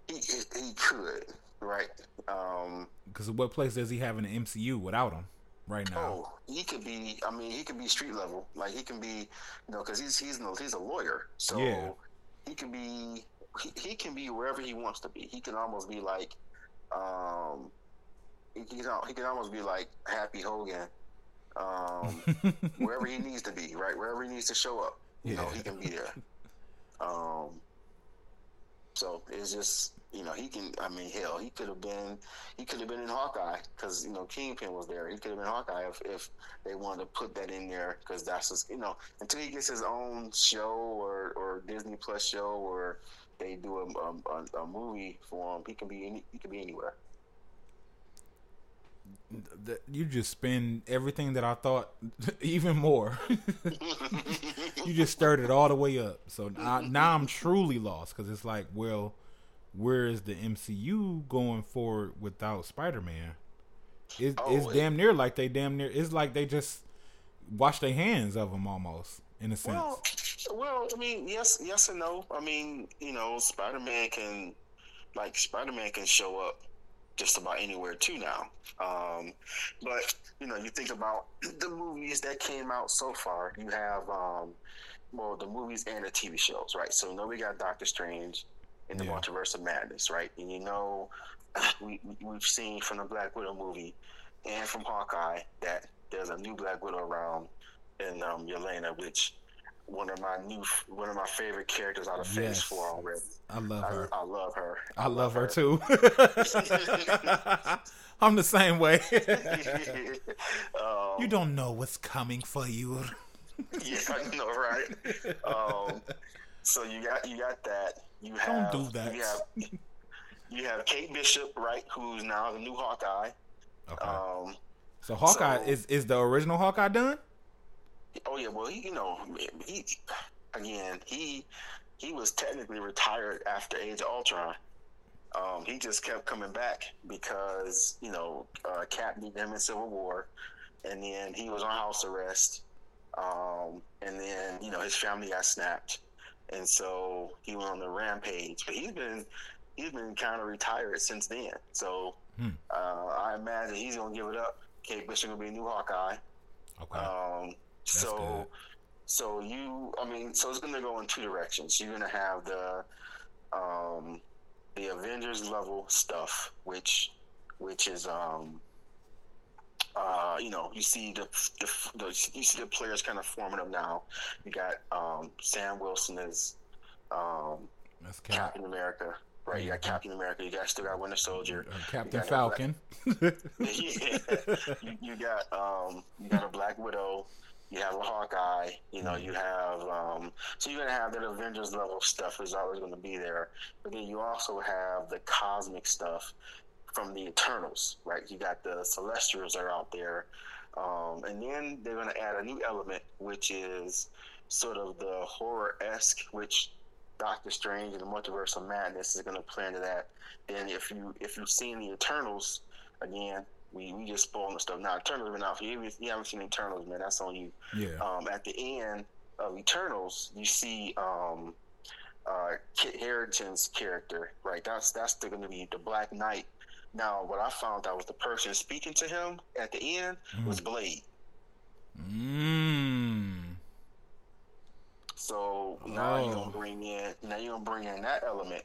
He, he, he could right. Um, Because what place does he have in the MCU without him right now? Oh, he could be. I mean, he could be street level. Like he can be, you know, because he's he's no- he's a lawyer, so Yeah. he can be. He, he can be wherever he wants to be. He can almost be like, um, he, al- he can almost be like Happy Hogan, um, wherever he needs to be. Right, wherever he needs to show up. You know, he can be there. Um, so it's just you know he can. I mean, hell, he could have been he could have been in Hawkeye because you know Kingpin was there. He could have been Hawkeye if, if they wanted to put that in there because that's just you know until he gets his own show or, or Disney Plus show or they do a, a, a movie for him. He can be any, he can be anywhere. You just spin everything that I thought even more. you just stirred it all the way up. So now, now I'm truly lost because it's like, well, where is the MCU going forward without Spider Man? It, Oh, it's it- damn near like they damn near. It's like they just wash their hands of him almost in a sense. Well, well, I mean, yes, yes and no. I mean, you know, Spider Man can, like, Spider Man can show up just about anywhere too now. Um, but you know, you think about the movies that came out so far. You have, um, well, the movies and the TV shows, right? So, you know, we got Doctor Strange in the Yeah. Multiverse of Madness, right? And you know, we we- we've seen from the Black Widow movie and from Hawkeye that there's a new Black Widow around in um, Yelena, which one of my new one of my favorite characters out of Phase Yes. Four already. I love I, her. I love her. I love her too. I'm the same way. um, you don't know what's coming for you. yeah, I know, right? Um, so you got you got that. You have do that. You have, you have Kate Bishop, right? Who's now the new Hawkeye. Okay. Um, so Hawkeye so- is is the original Hawkeye done? Oh yeah, well he, you know, he again he he was technically retired after Age of Ultron. Um, he just kept coming back because you know uh, Cap beat him in Civil War, and then he was on house arrest, um, and then you know his family got snapped, and so he went on the rampage. But he's been he's been kind of retired since then. So Hmm. uh, I imagine he's gonna give it up. Kate Bishop gonna be a new Hawkeye. Okay. Um, so, so you, I mean, so it's going to go in two directions. You're going to have the um, the Avengers level stuff, which which is um, uh, you know, you see the, the, the, you see the players kind of forming up now. You got um, Sam Wilson as um, Cap. Captain America. Right, you got Captain America. You got still got Winter Soldier. Uh, Captain Falcon. yeah, you, you, got um, you got a Black Widow. You have a Hawkeye. You know, you have um, so you're gonna have that Avengers level stuff is always gonna be there. But then you also have the cosmic stuff from the Eternals. Right, you got the Celestials are out there, um, and then they're gonna add a new element, which is sort of the horror esque, which Doctor Strange and the Multiverse of Madness is going to play into that. Then if you if you've seen the Eternals, again, we, we just spoiling the stuff. Now Eternals been out. If you, you haven't seen Eternals, man, that's on you. Yeah. Um, at the end of Eternals, you see um, uh, Kit Harington's character, right? That's that's going to be the Black Knight. Now, what I found out was the person speaking to him at the end mm. was Blade. Mmm. So now oh. you're gonna bring in now you're gonna bring in that element.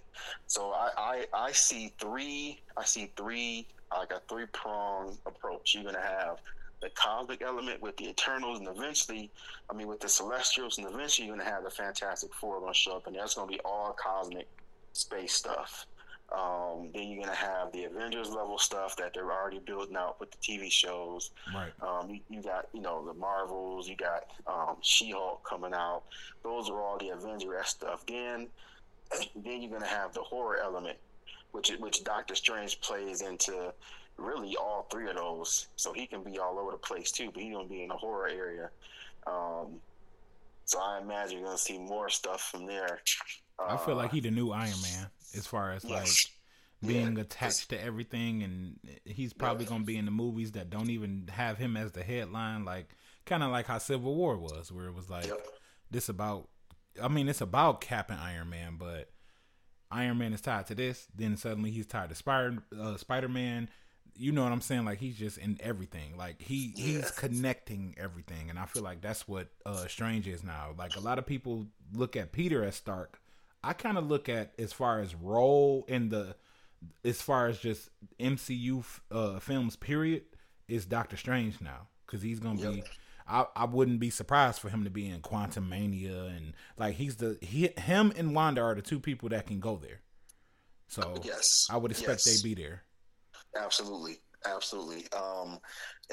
So I, I I see three I see three like a three prong approach. You're gonna have the cosmic element with the Eternals, and eventually, I mean, with the Celestials, and eventually you're gonna have the Fantastic Four gonna show up, and that's gonna be all cosmic space stuff. Um, then you're gonna have the Avengers level stuff that they're already building out with the TV shows. Right. Um, you, you, got you know the Marvels. You got um, She-Hulk coming out. Those are all the Avengers stuff. Then then you're gonna have the horror element, which which Doctor Strange plays into really all three of those. So he can be all over the place too, but he's gonna be in the horror area. Um, so I imagine you're gonna see more stuff from there. I feel like he the new Iron Man as far as like being yeah. attached to everything, and he's probably gonna be in the movies that don't even have him as the headline, like kind of like how Civil War was, where it was like yep. this about. I mean, it's about Cap and Iron Man, but Iron Man is tied to this. Then suddenly he's tied to Spider uh, Spider Man. You know what I'm saying? Like he's just in everything. Like he yeah. he's connecting everything, and I feel like that's what uh, Strange is now. Like a lot of people look at Peter as Stark, I kind of look at as far as role in the as far as just MCU uh, films period is Doctor Strange now because he's gonna yep. be. I, I wouldn't be surprised for him to be in Quantumania and like he's the he, him and Wanda are the two people that can go there. So yes, I would expect yes. they be there. Absolutely, absolutely. Um,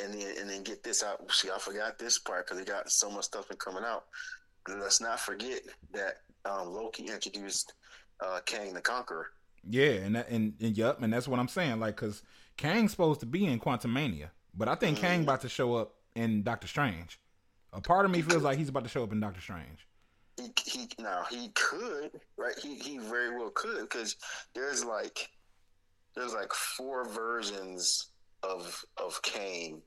and then and then get this out. See, I forgot this part because they got so much stuff been coming out. Let's not forget that um, Loki introduced uh, Kang the Conqueror. Yeah, and that, and, and yep, and that's what I'm saying. Like, cause Kang's supposed to be in Quantumania, but I think mm. Kang about to show up in Doctor Strange. A part of me feels like he's about to show up in Doctor Strange. He, he now he could right. He he very well could because there's like there's like four versions of of Kang.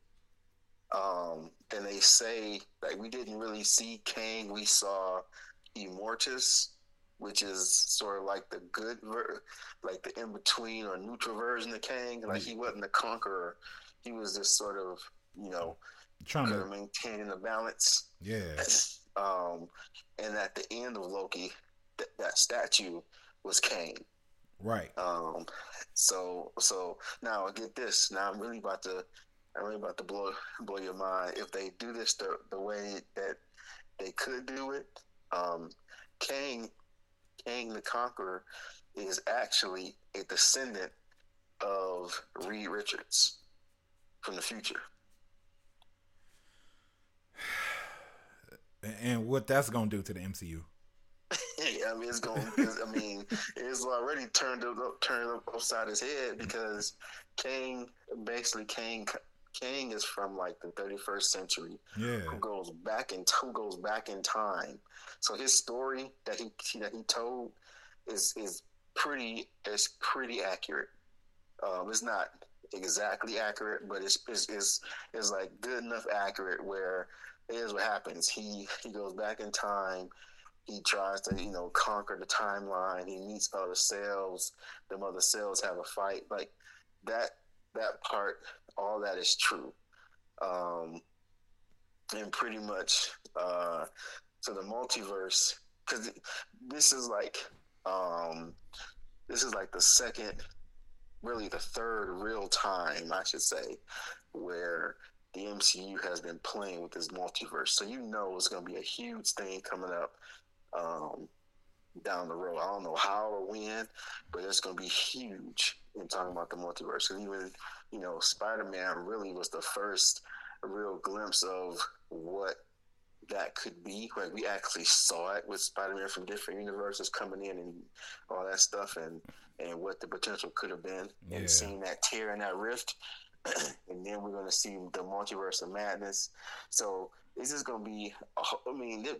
Um, and they say like we didn't really see Kang. We saw Immortus, which is sort of like the good, ver- like the in between or neutral version of Kang. Like he wasn't the conqueror; he was just sort of, you know, trying to maintain the balance. Yeah. um, and at the end of Loki, th- that statue was Kang. Right. Um. So so now I get this. Now I'm really about to. I'm really about to blow blow your mind. If they do this the the way that they could do it, um, Kang, Kang the Conqueror, is actually a descendant of Reed Richards from the future. And what that's gonna do to the MCU? I mean, it's going. I mean, it's already turned up, turned up upside his head because Kang, basically, Kang Kang is from like the 31st century. Yeah. Who goes back in who goes back in time. So his story that he that he told is is pretty is pretty accurate. Um, it's not exactly accurate, but it's it's it's, it's like good enough accurate where here's what happens. He he goes back in time. He tries to, you know, conquer the timeline. He meets other cells. The other cells have a fight. Like that that part all that is true. Um, and pretty much uh, so the multiverse, because this is like, um, this is like the second, really the third real time, I should say, where the MCU has been playing with this multiverse. So you know it's going to be a huge thing coming up um, down the road. I don't know how or when, but it's going to be huge in talking about the multiverse. And even, you know, Spider Man really was the first real glimpse of what that could be. Like we actually saw it with Spider Man from different universes coming in and all that stuff, and and what the potential could have been, yeah. and seeing that tear and that rift. and then we're going to see the multiverse of madness. So this is going to be. I mean, they're,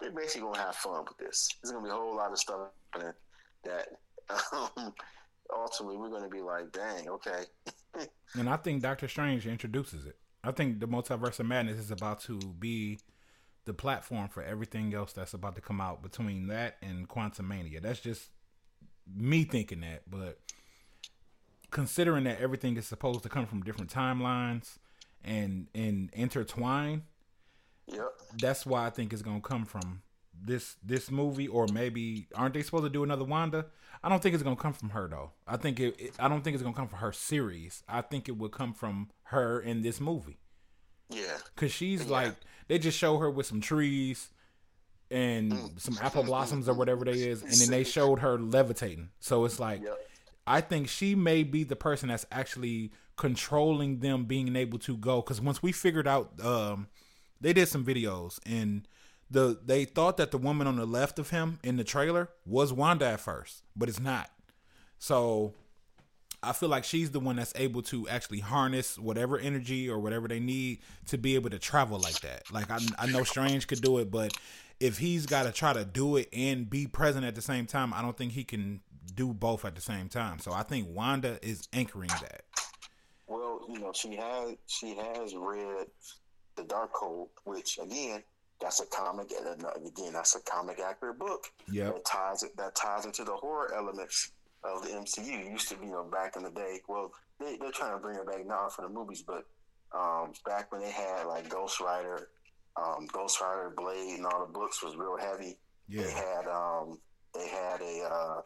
they're basically going to have fun with this. There's going to be a whole lot of stuff that um, ultimately we're going to be like, dang, okay. and I think Doctor Strange introduces it. I think the multiverse of madness is about to be the platform for everything else that's about to come out between that and Quantumania. That's just me thinking that, but considering that everything is supposed to come from different timelines and and intertwine, yep. that's why I think it's gonna come from this this movie or maybe aren't they supposed to do another Wanda? I don't think it's gonna come from her though. I think it, it I don't think it's gonna come from her series. I think it would come from her in this movie. Yeah, because she's yeah. like they just show her with some trees and mm. some apple blossoms or whatever they is, and then they showed her levitating. So it's like yep. I think she may be the person that's actually controlling them being able to go. Because once we figured out, um, they did some videos and the they thought that the woman on the left of him in the trailer was Wanda at first, but it's not. So I feel like she's the one that's able to actually harness whatever energy or whatever they need to be able to travel like that. Like I, I know Strange could do it, but if he's got to try to do it and be present at the same time, I don't think he can do both at the same time. So I think Wanda is anchoring that. Well, you know, she has she has read the Darkhold, which again, that's a comic, and again, that's a comic accurate book. Yeah, that ties it that ties into the horror elements of the MCU. It used to be, you know, back in the day. Well, they, they're trying to bring it back now for the movies, but um, back when they had like Ghost Rider, um, Ghost Rider, Blade, and all the books was real heavy. Yeah. They had um, they had a uh,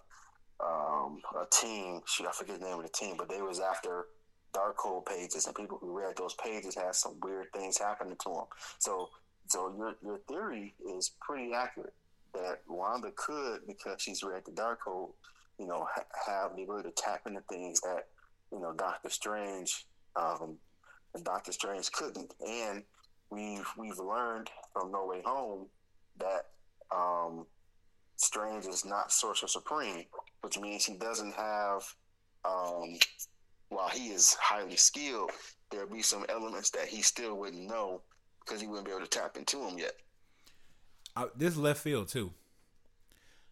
um, a team. Shoot, I forget the name of the team, but they was after Darkhold pages, and people who read those pages had some weird things happening to them. So, so your your theory is pretty accurate that Wanda could, because she's read the Darkhold, you know, ha- have the ability to tap into things that you know Doctor Strange, um, Doctor Strange couldn't. And we've we've learned from No Way Home that um, Strange is not Sorcerer Supreme, which means he doesn't have. Um, while he is highly skilled, there'll be some elements that he still wouldn't know because he wouldn't be able to tap into him yet. Uh, this left field too.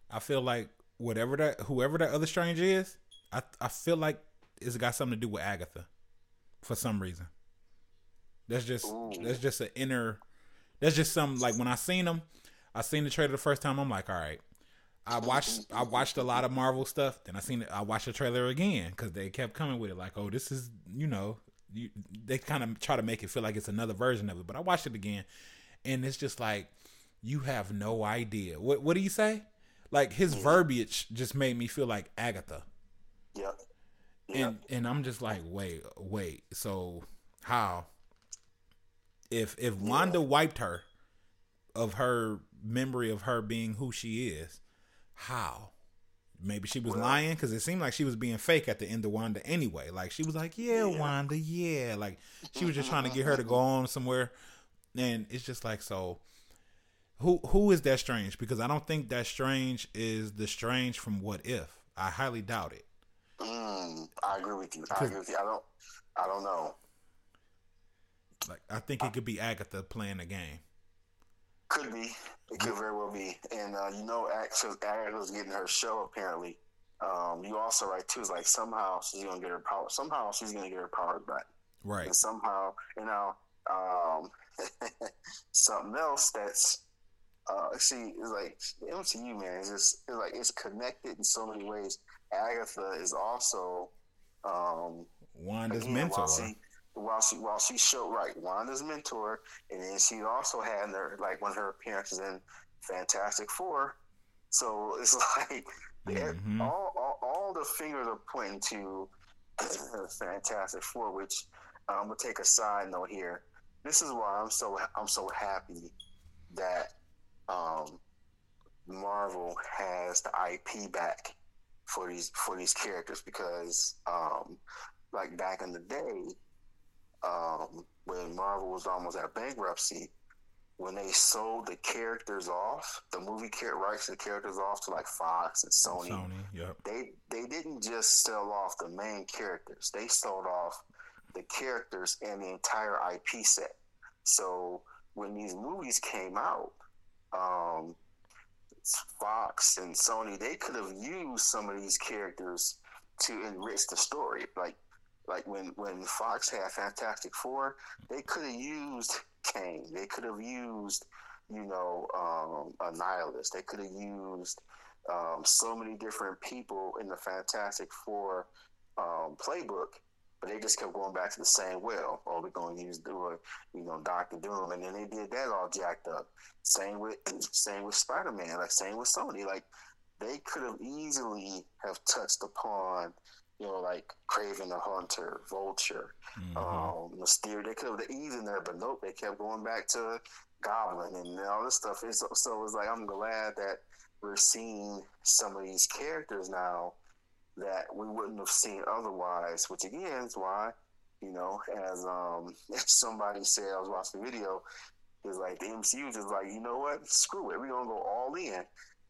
I feel like whatever that whoever that other strange is, I I feel like it's got something to do with Agatha, for some reason. That's just Ooh. that's just an inner. That's just some like when I seen him, I seen the trailer the first time. I'm like, all right. I watched I watched a lot of Marvel stuff. Then I seen it. I watched the trailer again because they kept coming with it. Like, oh, this is you know, you, they kind of try to make it feel like it's another version of it. But I watched it again, and it's just like you have no idea. What what do you say? Like his mm-hmm. verbiage just made me feel like Agatha. Yeah. And and I'm just like, wait, wait. So how? If if Wanda wiped her of her memory of her being who she is, how? Maybe she was well, lying because it seemed like she was being fake at the end of Wanda anyway. Like she was like, yeah, yeah, Wanda, yeah. Like she was just trying to get her to go on somewhere. And it's just like so who who is that strange? Because I don't think that strange is the strange from what if. I highly doubt it. Mm, I agree with you. I agree with you. I don't I don't know. Like I think it could be Agatha playing the game. Could be. It could very well be. And uh, you know, Agatha's getting her show apparently. Um, you also right too is like somehow she's gonna get her power. Somehow she's gonna get her powers back. Right. And somehow, you know, um, something else that's uh, see, it's like MCU man. It's just it's like it's connected in so many ways. Agatha is also um, Wanda's again, mentor. While she, while she while she showed right Wanda's mentor, and then she also had her like one of her appearances in Fantastic Four. So it's like mm-hmm. all, all, all the fingers are pointing to Fantastic Four, which I'm gonna take a side note here. This is why I'm so I'm so happy that um, Marvel has the IP back for these for these characters because um, like back in the day um, when Marvel was almost at bankruptcy, when they sold the characters off, the movie rights the characters off to like Fox and Sony. Sony, yep. They they didn't just sell off the main characters; they sold off the characters and the entire IP set. So when these movies came out, um, Fox and Sony they could have used some of these characters to enrich the story. Like like when when Fox had Fantastic Four, they could have used Kang. They could have used you know um, Annihilus. They could have used um, so many different people in the Fantastic Four um, playbook but they just kept going back to the same well. Oh, we're going to use do you know, Doctor Doom, and then they did that all jacked up. Same with same with Spider Man, like same with Sony. Like they could have easily have touched upon, you know, like Kraven the Hunter, Vulture, mm-hmm. um, Mysterio. They could have eased in there, but nope, they kept going back to Goblin and all this stuff. so, so it's like I'm glad that we're seeing some of these characters now that we wouldn't have seen otherwise, which again is why, you know, as um somebody said, I was watching the video, is like the MCU is like, you know what, screw it, we're gonna go all in.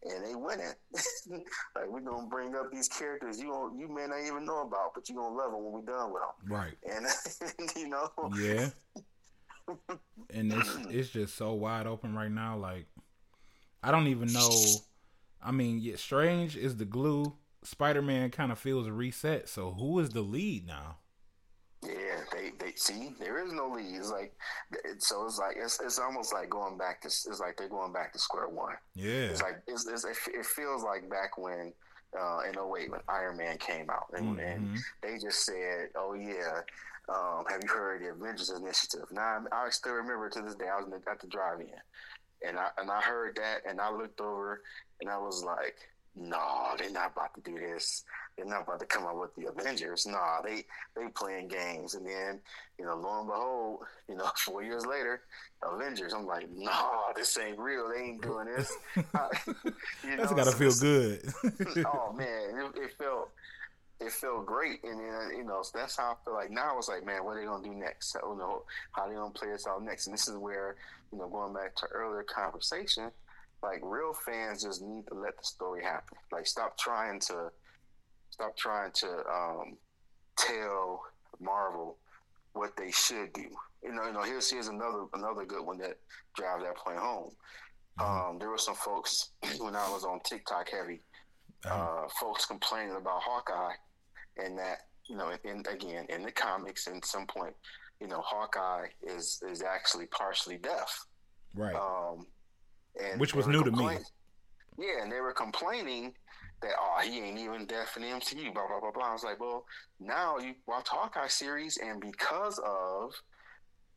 And they win it. like we're gonna bring up these characters you don't, you may not even know about, but you're gonna love them when we're done with them. Right. And you know. Yeah. and it's it's just so wide open right now. Like I don't even know. I mean, yeah, Strange is the glue Spider Man kind of feels a reset. So who is the lead now? Yeah, they, they see there is no lead. It's like so it's like it's, it's almost like going back to it's like they're going back to square one. Yeah, it's like it's, it's, it feels like back when uh, in 08 when Iron Man came out and, mm-hmm. and they just said, oh yeah. Um, have you heard the Avengers Initiative? Now I, I still remember to this day. I was at the drive-in, and I and I heard that, and I looked over, and I was like, no, they're not about to do this. They're not about to come up with the Avengers. Nah, they they playing games. And then, you know, lo and behold, you know, four years later, Avengers. I'm like, nah, this ain't real. They ain't doing this. you That's gotta so feel good. oh man, it, it, felt it felt great. And then you know, so that's how I feel like now. I was like, man, what are they gonna do next? I don't know how they gonna play this out next. And this is where you know, going back to earlier conversation like real fans just need to let the story happen. Like stop trying to stop trying to um, tell Marvel what they should do. You know, you know. Here's here's another another good one that drives that point home. Mm-hmm. Um, there were some folks when I was on TikTok heavy, uh-huh. uh, folks complaining about Hawkeye, and that you know, in, again in the comics, at some point, you know, Hawkeye is is actually partially deaf. Right. Um, and Which was new to me. Yeah, and they were complaining that oh he ain't even deaf in the MCU, blah blah blah blah. I was like, well, now you watch Hawkeye series, and because of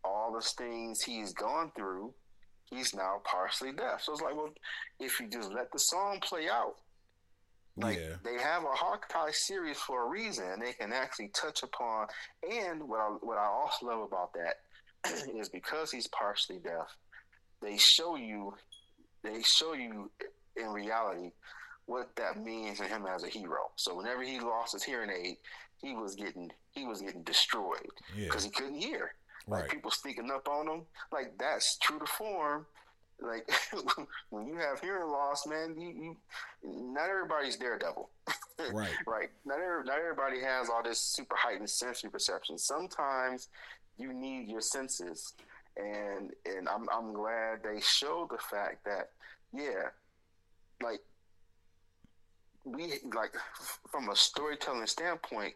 all the things he's gone through, he's now partially deaf. So it's like, well, if you just let the song play out, like yeah. they have a Hawkeye series for a reason, and they can actually touch upon. And what I what I also love about that is because he's partially deaf, they show you they show you in reality what that means to him as a hero. So whenever he lost his hearing aid, he was getting he was getting destroyed because yeah. he couldn't hear. Right. Like people sneaking up on him, like that's true to form. Like when you have hearing loss, man, you, you not everybody's daredevil. right. right. Not every, not everybody has all this super heightened sensory perception. Sometimes you need your senses and and I'm I'm glad they showed the fact that yeah, like we like from a storytelling standpoint,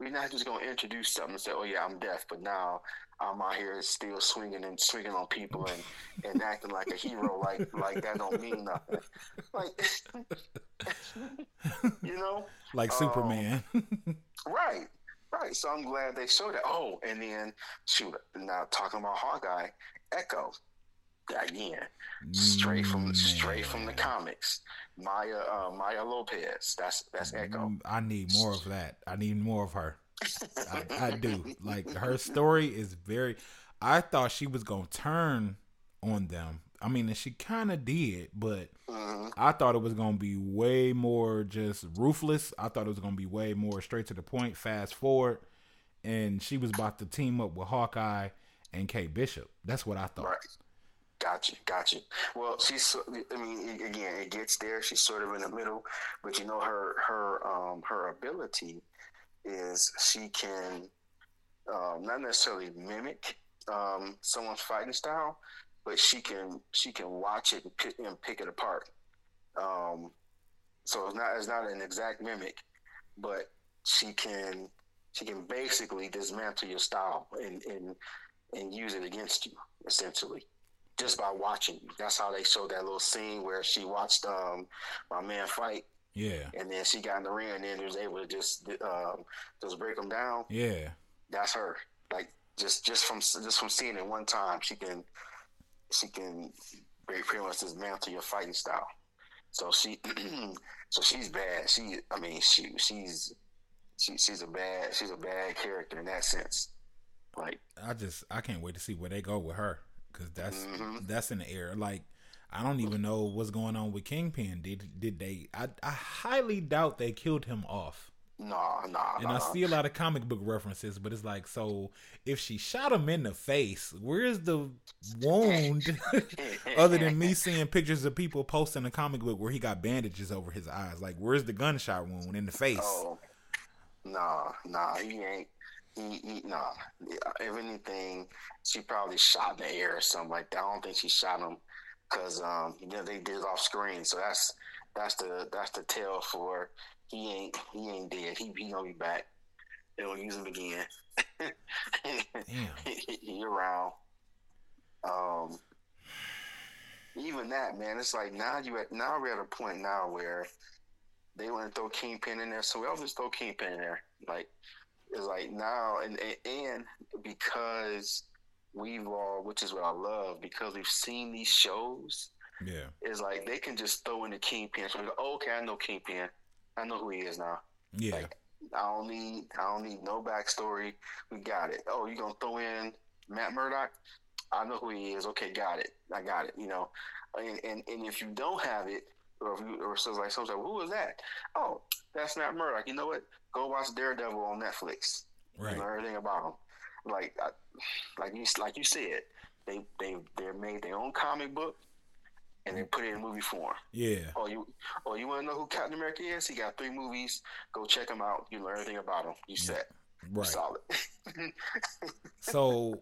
we're not just gonna introduce something and say, "Oh yeah, I'm deaf," but now I'm out here still swinging and swinging on people and, and acting like a hero. Like like that don't mean nothing. Like you know, like um, Superman. right. Right. So I'm glad they showed that. Oh, and then shoot, now talking about Hawkeye, Echo. Again, straight from straight from the comics. Maya uh, Maya Lopez. That's that's Echo. Mm, I need more of that. I need more of her. I, I do. Like her story is very. I thought she was gonna turn on them. I mean, she kind of did, but mm-hmm. I thought it was gonna be way more just ruthless. I thought it was gonna be way more straight to the point. Fast forward, and she was about to team up with Hawkeye and Kate Bishop. That's what I thought. Right. Gotcha, gotcha. Well, she's. I mean, again, it gets there. She's sort of in the middle, but you know, her her um, her ability is she can um, not necessarily mimic um, someone's fighting style, but she can she can watch it and pick, and pick it apart. Um, so it's not it's not an exact mimic, but she can she can basically dismantle your style and and and use it against you essentially just by watching. That's how they showed that little scene where she watched um, my man fight. Yeah. And then she got in the ring and then was able to just um, just break them down. Yeah. That's her. Like just just from just from seeing it one time, she can she can pretty much dismantle your fighting style. So she so she's bad. She I mean she she's she, she's a bad she's a bad character in that sense. Like I just I can't wait to see where they go with her because that's mm-hmm. that's in the air. Like I don't even know what's going on with Kingpin. Did did they? I, I highly doubt they killed him off. Nah, nah. And nah, I see a lot of comic book references, but it's like, so if she shot him in the face, where's the wound? Other than me seeing pictures of people posting a comic book where he got bandages over his eyes, like where's the gunshot wound in the face? Oh, nah, nah, he ain't. He, he, no. If anything, she probably shot in the air or something like that. I don't think she shot him because um, you know they did it off screen. So that's that's the that's the tell for he ain't he ain't dead. He he gonna be back. They'll use him again. Damn. he around. Um, even that man, it's like now you at now we're at a point now where they want to throw Kingpin in there, so we'll just throw Kingpin in there. Like it's like now and and because we've all, which is what I love, because we've seen these shows. Yeah, it's like they can just throw in the Kingpin. So we go, oh, okay, I know Kingpin. I know who he is now. Yeah. Like, I don't need I don't need no backstory. We got it. Oh, you gonna throw in Matt Murdock? I know who he is. Okay, got it. I got it. You know, and and, and if you don't have it, or if you or so like someone's like, who is that? Oh, that's Matt Murdock. You know what? Go watch Daredevil on Netflix. Right. You know everything about him. Like I, like you like you said, they they they made their own comic book and they put it in movie form. Yeah. Oh, you oh you want to know who Captain America is? He got three movies. Go check him out. You learn everything about him. You set. Right. Solid. so,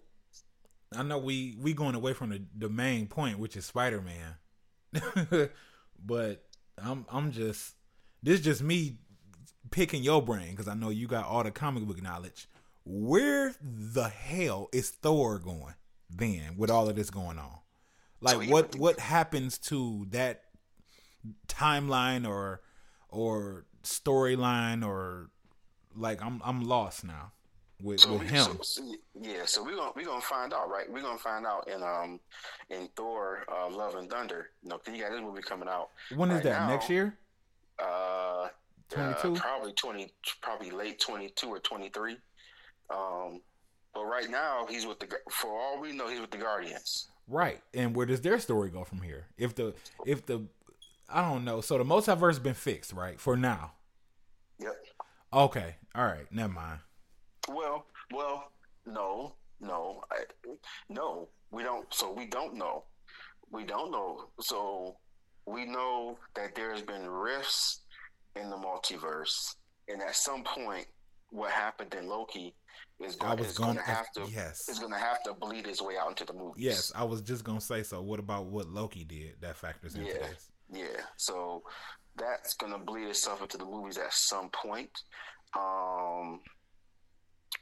I know we we going away from the the main point, which is Spider Man, but I'm I'm just this just me picking your brain because I know you got all the comic book knowledge. Where the hell is Thor going then with all of this going on? Like so what what happens to that timeline or or storyline or like I'm I'm lost now with, so with him. So, yeah, so we're gonna we're gonna find out, right? We're gonna find out in um in Thor uh, Love and Thunder. You know, you got this movie coming out. When is right that? Now, Next year? Uh, twenty two. Uh, probably twenty. Probably late twenty two or twenty three. Um, but right now he's with the. For all we know, he's with the Guardians. Right. And where does their story go from here? If the if the I don't know. So the multiverse has been fixed, right? For now. Yep. Okay. All right. Never mind. Well, well, no, no, I, no. We don't. So we don't know. We don't know. So we know that there's been rifts in the multiverse, and at some point, what happened in Loki is going, is going to have to yes is going to have to bleed his way out into the movies. Yes, I was just going to say. So, what about what Loki did that factors into yeah, this? Yeah, so that's going to bleed itself into the movies at some point. Um,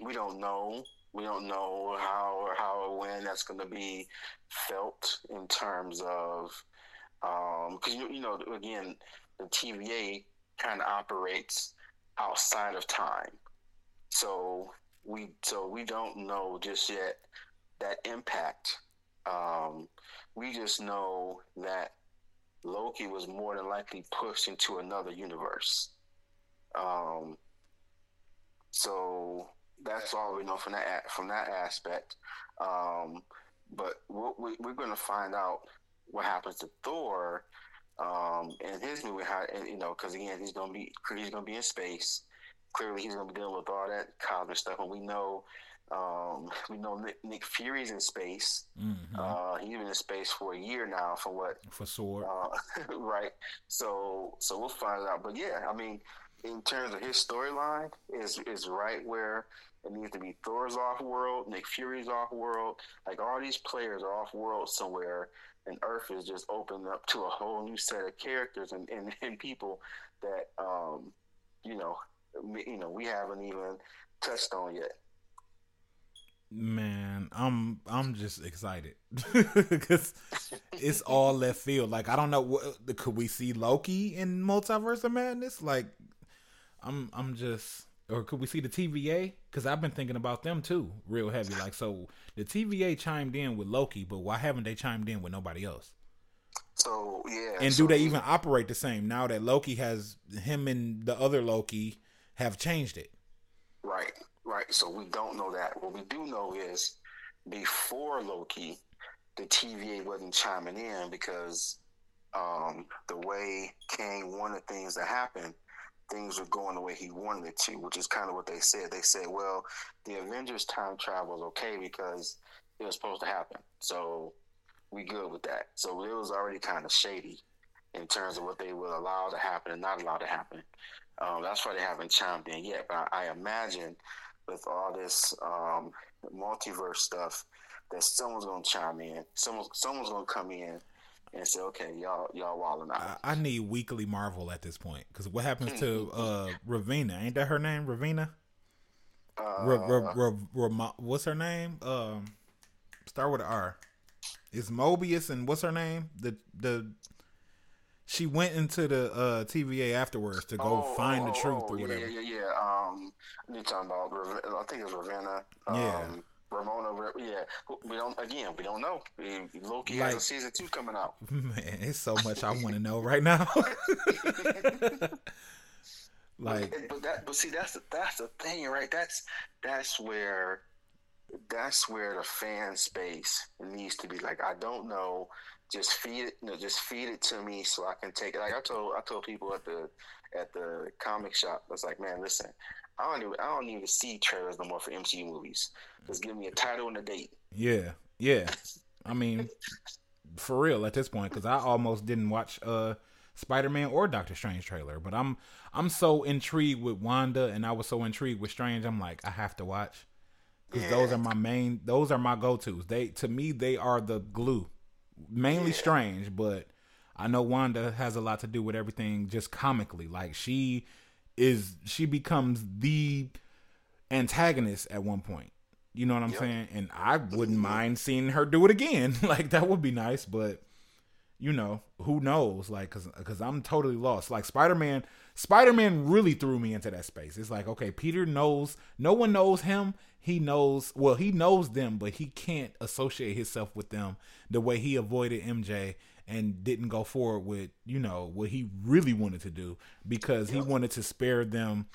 we don't know. We don't know how or how or when that's going to be felt in terms of because um, you, you know again the TVA kind of operates outside of time. So we so we don't know just yet that impact Um, we just know that Loki was more than likely pushed into another universe. Um, so that's all we know from that from that aspect. Um, but we, we're going to find out what happens to Thor um, in his movie. How you know, because again, he's to be he's to be in space. Clearly, he's to be dealing with all that cosmic stuff, and we know um, we know Nick, Nick, Fury's in space. Mm-hmm. Uh, he's been in space for a year now. For what? For Sword. Uh, right. So so we'll find out. But yeah, I mean, in terms of his storyline, is is right where it needs to be. Thor's off world, Nick Fury's off world. Like all these players are off world somewhere, and Earth is just opening up to a whole new set of characters and, and, and people that um, you know, you know, we haven't even touched on yet. Man, I'm I'm just excited because it's all left field. Like I don't know, what, could we see Loki in Multiverse of Madness? Like, I'm I'm just, or could we see the TVA? Because I've been thinking about them too, real heavy. Like, so the TVA chimed in with Loki, but why haven't they chimed in with nobody else? So yeah, and so do they even operate the same now that Loki has him and the other Loki have changed it? Right right? So we don't know that. What we do know is before Loki, the TVA wasn't chiming in because um, the way Kang wanted things to happen, things were going the way he wanted it to, which is kind of what they said. They said, well, the Avengers time travel is okay because it was supposed to happen. So we good with that. So it was already kind of shady in terms of what they would allow to happen and not allow to happen. Um, that's why they haven't chimed in yet. But I, I imagine with all this um, multiverse stuff that someone's gonna chime in. Someone someone's gonna come in and say, "Okay, y'all y'all walling out." I, I need weekly Marvel at this point because what happens to uh, Ravina? Ain't that her name, Ravina? Uh, what's her name? Um, start with an R. Is Mobius and what's her name? The the she went into the uh, TVA afterwards to go oh, find oh, the truth oh, or whatever. Yeah, yeah, yeah. Um, you're talking about, I think it's Ravonna. Um, yeah. Ramona, yeah. We don't. Again, we don't know. Loki like, has a season two coming out. Man, it's so much I want to know right now. like, but, that. But see, that's that's the thing, right? That's that's where that's where the fan space needs to be. Like, I don't know just feed it, you know, just feed it to me so I can take it. Like I told, I told people at the at the comic shop, I was like, man, listen, I don't even, I don't even see trailers no more for MCU movies. Just give me a title and a date. Yeah, yeah. I mean, for real at this point, because I almost didn't watch uh Spider Man or Doctor Strange trailer, but I'm I'm so intrigued with Wanda, and I was so intrigued with Strange. I'm like, I have to watch because yeah. those are my main, those are my go tos. They to me, they are the glue mainly yeah. strange, but I know Wanda has a lot to do with everything just comically. Like she is she becomes the antagonist at one point. You know what I'm yep. saying? And I wouldn't mind seeing her do it again. like that would be nice, but you know, who knows? Like cuz cuz I'm totally lost. Like Spider-Man Spider-Man really threw me into that space. It's like, okay, Peter knows no one knows him he knows well he knows them but he can't associate himself with them the way he avoided mj and didn't go forward with you know what he really wanted to do because he wanted to spare them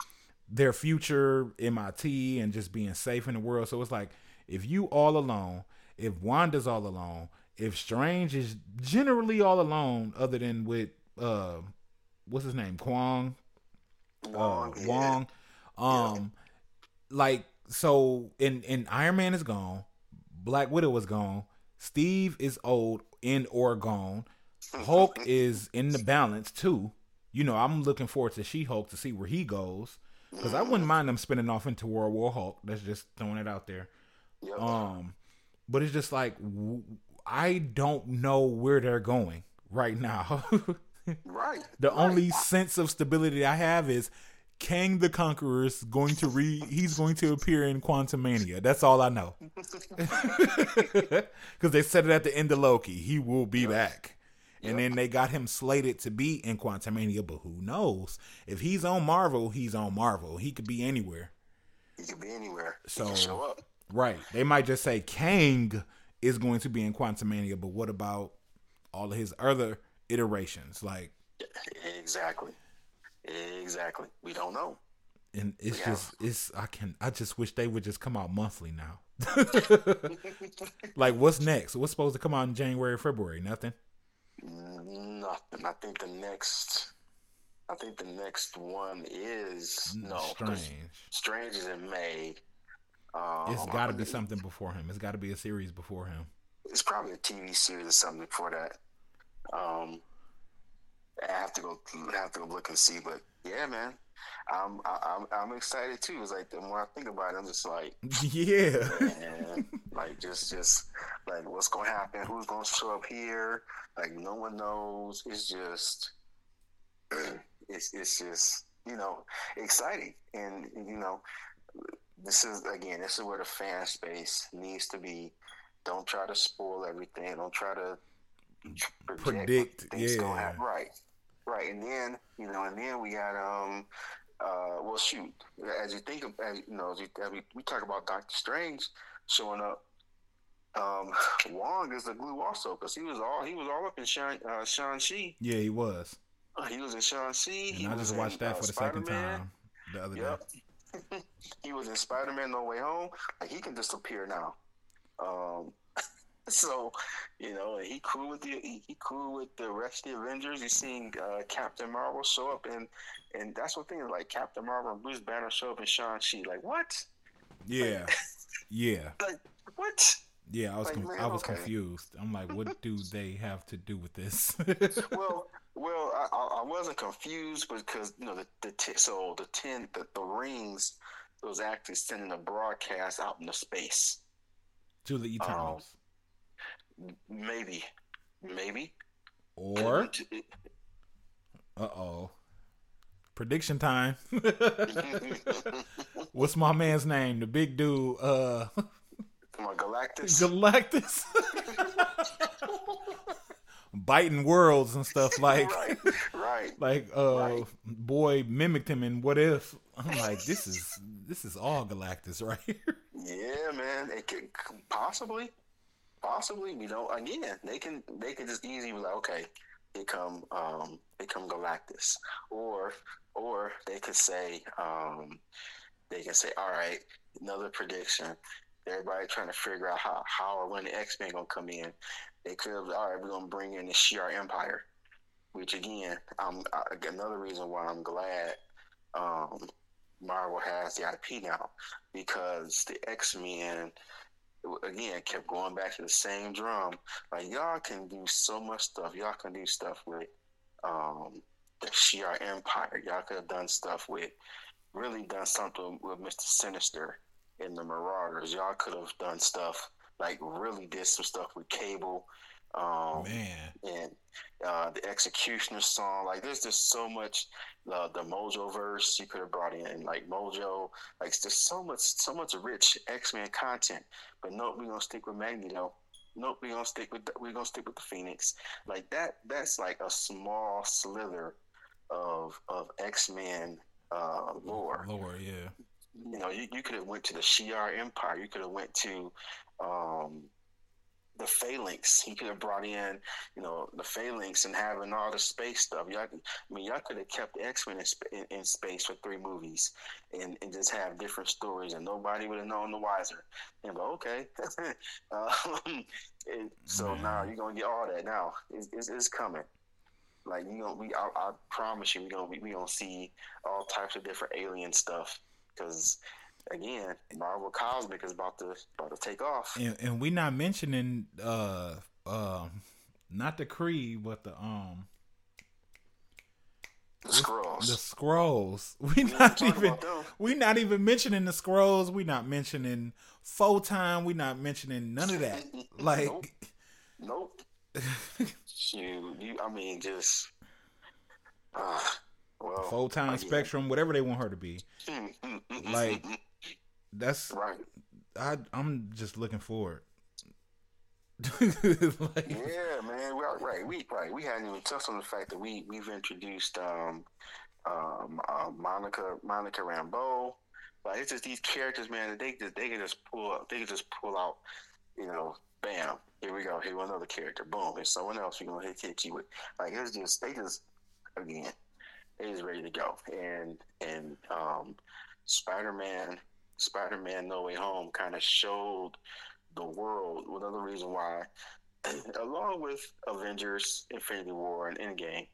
their future mit and just being safe in the world. So it's like if you all alone if wanda's all alone if strange is generally all alone other than with uh what's his name? Kwong? Wong, uh, wong. Um yeah. like so in in Iron Man is gone, Black Widow is gone, Steve is old and or gone, Hulk is in the balance too. You know, I'm looking forward to She Hulk to see where he goes because I wouldn't mind them spinning off into World War Hulk. That's just throwing it out there. Yep. Um, but it's just like I don't know where they're going right now. right. The right. only sense of stability I have is Kang the Conqueror is going to re he's going to appear in Quantumania. That's all I know. Because they said it at the end of Loki. He will be back. And yep. then they got him slated to be in Quantumania, but who knows? If he's on Marvel, he's on Marvel. He could be anywhere. He could be anywhere. So show up. Right. They might just say Kang is going to be in Quantumania, but what about all of his other iterations? Like exactly, exactly. We don't know. And it's yeah. just it's I can I just wish they would just come out monthly now. like what's next? What's supposed to come out in January, February? Nothing. Nothing. I think the next. I think the next one is no strange. Strange is in May. Um, it's got to be something before him. It's got to be a series before him. It's probably a TV series or something before that. Um, I have to go. I have to go look and see. But yeah, man, I'm I'm I'm excited too. It's like the more I think about it, I'm just like, yeah, man, like just just like what's gonna happen? Who's gonna show up here? Like no one knows. It's just it's it's just you know exciting, and you know this is again this is where the fan space needs to be. Don't try to spoil everything. Don't try to predict. yeah, right, right. And then you know, and then we got um uh, well, shoot, as you think of, as, you know, as, you, as we, we talk about Doctor Strange showing up, um, Wong is the glue also because he was all he was all up in Shang uh, Shang Chi. Yeah, he was. Uh, he was in Shang Chi. He I just watched in, that uh, for the Spider-Man. second time the other yep. day. he was in Spider Man No Way Home. Like he can disappear now. Um, so, you know, he cool with the he, he cool with the rest of the Avengers. He's seeing uh, Captain Marvel show up, and and that's one thing. Like Captain Marvel and Bruce Banner show up in Shang Chi. Like what? Yeah, like, yeah. Like what? Yeah, I was like, com- man, I was okay. confused. I'm like, what do they have to do with this? well, well, I, I wasn't confused because you know the, the t- so the ten the, the rings was actually sending a broadcast out into space to the Eternals. Um, maybe, maybe. Or. Uh oh. Prediction time. What's my man's name? The big dude. Uh. Come on, Galactus. Galactus. Biting worlds and stuff like. right. Right. Like uh, right. boy mimicked him in What If. I'm like, this is this is all Galactus right here. Yeah, man. It could possibly, possibly. We don't. Again, they can they can just easily be like, okay, become um, become Galactus, or or they could say um, they can say, all right, another prediction. Everybody trying to figure out how how or when the X Men gonna come in. They could have all right, we're gonna bring in the Shi'ar Empire, which again, I'm another reason why I'm glad um, Marvel has the IP now because the X Men again kept going back to the same drum. Like y'all can do so much stuff. Y'all can do stuff with um, the Shi'ar Empire. Y'all could have done stuff with really done something with Mister Sinister and the Marauders. Y'all could have done stuff like really did some stuff with Cable. Um, Man, and uh, the Executioner song. Like, there's just so much. Uh, the Mojo verse you could have brought in, like Mojo. Like, there's so much, so much rich X Men content. But nope, we're gonna stick with Magneto. Nope, we're gonna stick with the, we're gonna stick with the Phoenix. Like that. That's like a small slither of of X Men uh, lore. Lore, yeah. You know, you, you could have went to the Shi'ar Empire. You could have went to um, the phalanx. He could have brought in, you know, the phalanx and having all the space stuff. Y'all, I mean, y'all could have kept X Men in, in, space for three movies and, and just have different stories, and nobody would have known the wiser. And but okay, um, so now you're gonna get all that. Now it's, it's, it's coming. Like you know, we I, I promise you, we gonna we, we gonna see all types of different alien stuff because again, Marvel Cosmic is about to about to take off. And, and we not mentioning uh uh not the Kree, but the um the Skrulls. The Skrulls. We, we not even we not even mentioning the Skrulls. We not mentioning full time. We not mentioning none of that. Like nope. nope. you, you I mean just uh, well, Photon, Spectrum, whatever they want her to be. like that's right. I I'm just looking forward. like, yeah, man. We right. We right. We hadn't even touched on the fact that we we've introduced um, um, uh, Monica Monica Rambeau. Like it's just these characters, man. That they just they can just pull up. They can just pull out. You know, bam, here we go. Here another character. Boom, there's someone else you're gonna hit, hit you with. Like it's just they just again, they just ready to go. And and um, Spider Man, Spider Man No Way Home kind of showed the world. Another reason why, along with Avengers, Infinity War, and Endgame,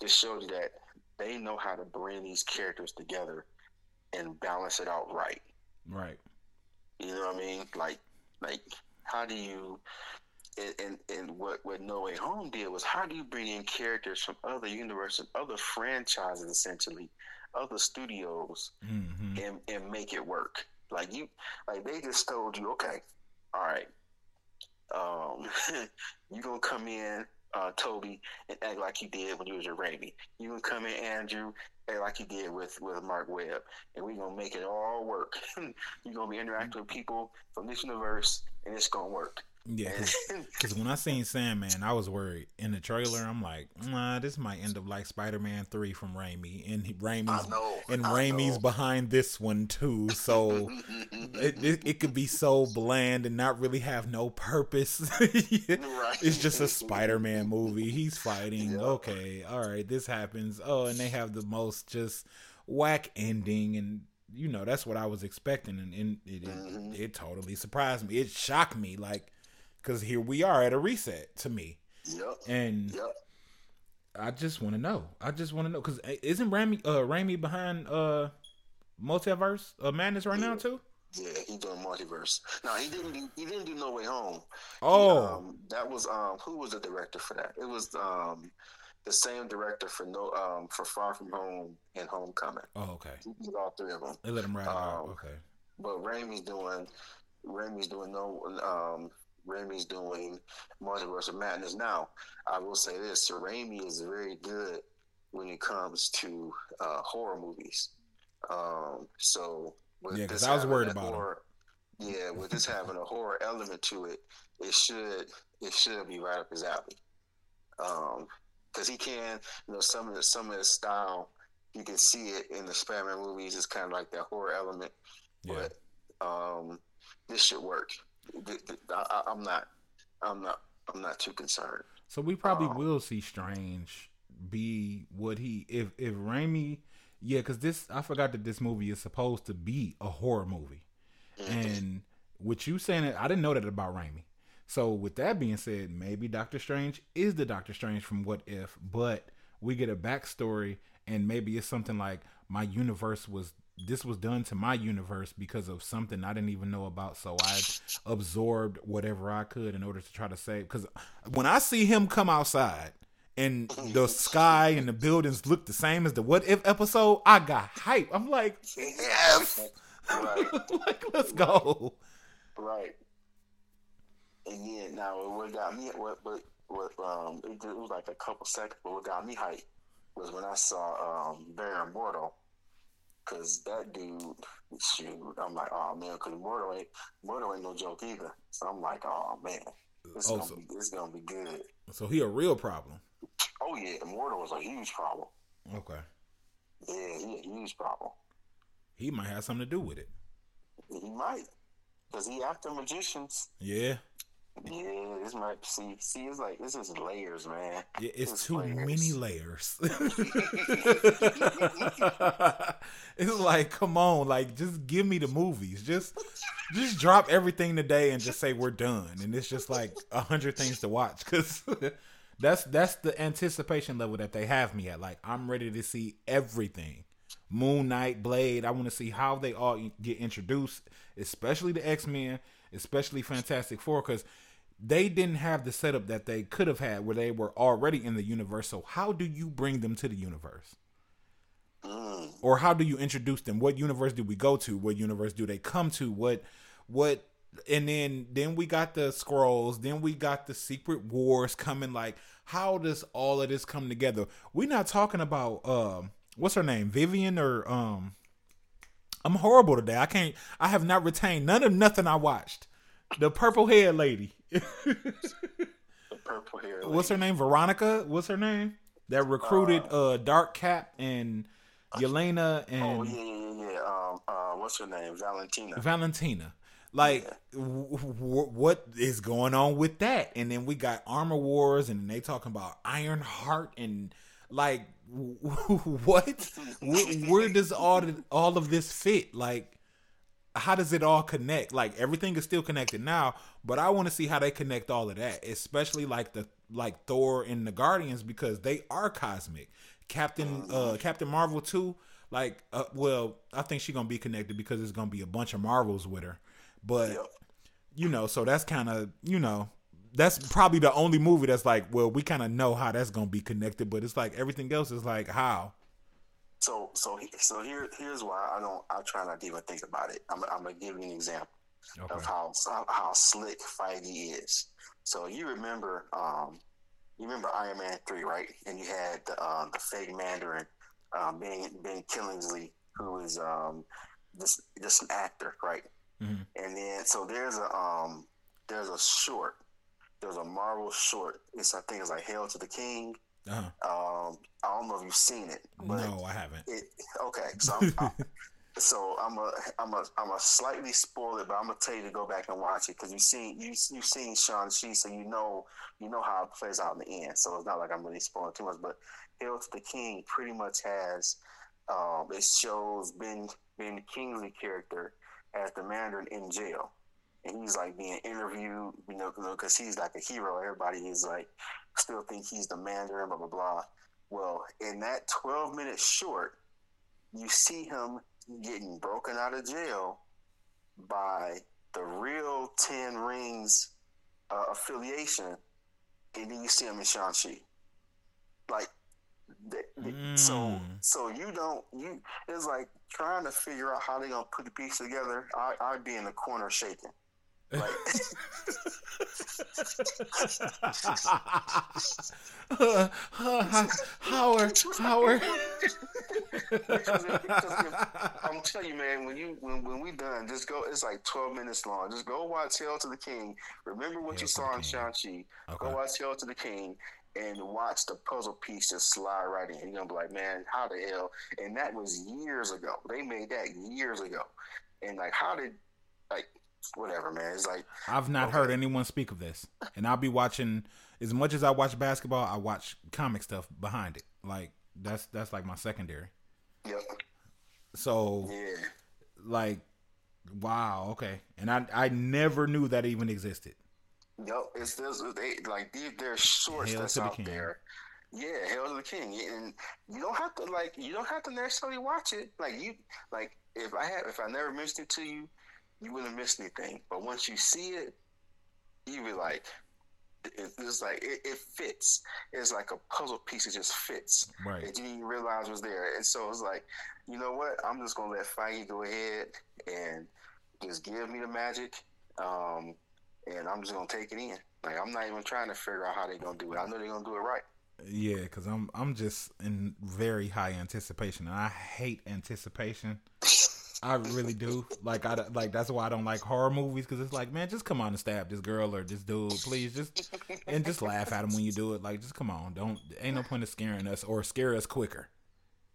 just showed you that they know how to bring these characters together and balance it out right. Right. You know what I mean? Like, like how do you? And, and, and what what No Way Home did was how do you bring in characters from other universes, other franchises, essentially, other studios, mm-hmm. and and make it work? Like you, like they just told you, okay, all right, um, you gonna come in uh, Tobey and act like you did when you was with Raimi. You can come in, Andrew, act like you did with, with Marc Webb, and we're gonna make it all work. You're gonna be interacting with people from this universe, and it's gonna work. Yeah, because when I seen Sandman, I was worried. In the trailer, I'm like, nah, this might end up like Spider Man Three from Raimi, and Raimi's know, and I Raimi's know. behind this one too. So it, it, it could be so bland and not really have no purpose. It's just a Spider Man movie. He's fighting. Yeah. Okay, all right, this happens. Oh, and they have the most just whack ending and you know that's what I was expecting, and, and it, mm-hmm. it, it, totally surprised me. It shocked me, like because here we are at a reset to me. Yep. And yep. I just want to know. I just want to know because eh, isn't Raimi uh behind uh Multiverse uh, Madness right yeah. now too? Yeah, he doing multiverse. No, he didn't do he didn't do No Way Home. Oh, he, um, that was um who was the director for that? It was um the same director for no um for Far From Home and Homecoming. Oh, okay. He did all three of them. They let him ride um. Okay. But Raimi's doing Raimi's doing no um Raimi's doing Multiverse of Madness. Now, I will say this: Raimi is very good when it comes to uh, horror movies. Um, so, yeah, because I was worried about horror, Yeah, with this having a horror element to it, it should it should be right up his alley. Um, because he can, you know, some of the some of his style, you can see it in the Spider-Man movies. It's kind of like that horror element, yeah. but um, this should work. I, am not, I'm not, I'm not too concerned. So we probably um, will see Strange be what he if if Raimi, yeah, because this I forgot that this movie is supposed to be a horror movie, mm-hmm. and with you saying it, I didn't know that about Raimi. So with that being said, maybe Doctor Strange is the Doctor Strange from What If, but we get a backstory, and maybe it's something like my universe was this was done to my universe because of something I didn't even know about. So I absorbed whatever I could in order to try to save. Because when I see him come outside and the sky and the buildings look the same as the What If episode, I got hype. I'm like, yes, right. like let's go. Right. And yeah, now what got me what what what um it, it was like a couple seconds, but what got me hype was when I saw um Baron Mordo Cause that dude, shoot, I'm like, oh man, cause Mordo ain't Mordo ain't no joke either. So I'm like, oh man, this oh, gonna so, be this gonna be good. So he a real problem. Oh yeah, Mordo was a huge problem. Okay. Yeah, he a huge problem. He might have something to do with it. He might, cause he after magicians. Yeah. Yeah, this might see see it's like this is layers, man. Yeah, it's, it's too layers. many layers. it's like, come on, like just give me the movies. Just just drop everything today and just say we're done. And it's just like a hundred things to watch. Cause that's that's the anticipation level that they have me at. Like I'm ready to see everything. Moon Knight, Blade. I want to see how they all get introduced, especially the X Men, especially Fantastic Four, because they didn't have the setup that they could have had where they were already in the universe. So how do you bring them to the universe? Mm. Or how do you introduce them? What universe do we go to? What universe do they come to? What what and then then we got the Skrulls, then we got the secret wars coming like how does all of this come together? We're not talking about um what's her name? Vivian or um I'm horrible today. I can't I have not retained none of nothing I watched. The purple hair lady. purple hair. Lady. What's her name? Veronica. What's her name? That recruited uh, uh Dark Cap and Yelena and. Oh yeah, yeah, yeah. Um, uh, what's her name? Valentina. Valentina. Like, yeah. w- w- what is going on with that? And then we got Armor Wars, and they talking about Ironheart, and like, w- what? where, where does all the, all of this fit? Like, how does it all connect? Like, everything is still connected now, but I want to see how they connect all of that, especially like the like Thor and the Guardians because they are cosmic. Captain uh Captain Marvel too. Like, uh, well, I think she's gonna be connected because it's gonna be a bunch of Marvels with her. But you know, so that's kind of you know that's probably the only movie that's like, well, we kind of know how that's gonna be connected, but it's like everything else is like how. So so so here here's why I don't I try not to even think about it. I'm I'm gonna give you an example okay. of how how slick Feige is. So you remember um you remember Iron Man three right? And you had the uh, the fake Mandarin um, Ben Ben Kingsley who is um just just an actor right? Mm-hmm. And then so there's a um there's a short there's a Marvel short. It's I think it's like Hail to the King. Uh-huh. Um, I don't know if you've seen it. no, I haven't. It, okay, so I'm, I, so I'm a I'm a I'm a slightly spoil it, but I'm gonna tell you to go back and watch it because you've seen you you've seen Shang Chi, so you know you know how it plays out in the end. So it's not like I'm really spoiling too much. But Hail to the King pretty much has um, it shows Ben Ben Kingsley character as the Mandarin in jail. And he's like being interviewed, you know, because he's like a hero. Everybody is like, still think he's the Mandarin, blah, blah, blah. Well, in that 12 minute short, you see him getting broken out of jail by the real Ten Rings uh, affiliation. And then you see him in Shang-Chi. Like, Mm. So so you don't you it's like trying to figure out how they're gonna put the piece together. I I'd be in the corner shaking. Like uh, uh, Howard Howard. because, if, because if, I'm telling you, man, when you when when we done, just go. It's like 12 minutes long. Just go watch Hail to the King. Remember what Hail you saw in Shang Chi. Okay. Go watch Hail to the King, and watch the puzzle piece just slide right in. You're gonna be like, man, how the hell? And that was years ago. They made that years ago. And like, how did like whatever, man? It's like I've not okay. heard anyone speak of this, and I'll be watching as much as I watch basketball. I watch comic stuff behind it. Like that's that's like my secondary. Yep. So yeah, like wow, okay, and I I never knew that even existed. Yep, it's this they like there's shorts Hail that's out king. there. Yeah, Hail to the King, and you don't have to like you don't have to necessarily watch it. Like you like if I have if I never mentioned it to you, you wouldn't miss anything. But once you see it, you be like, it's like it, it, fits. It's like a puzzle piece. It just fits. Right. That you didn't realize was there. And so it's like, you know what? I'm just gonna let Feige go ahead and just give me the magic. Um, and I'm just gonna take it in. Like I'm not even trying to figure out how they're gonna do it. I know they're gonna do it right. Yeah, because I'm I'm just in very high anticipation, and I hate anticipation. I really do. Like I like that's why I don't like horror movies because it's like, man, just come on and stab this girl or this dude, please, just and just laugh at him when you do it. Like, just come on, don't. Ain't no point of scaring us or scare us quicker.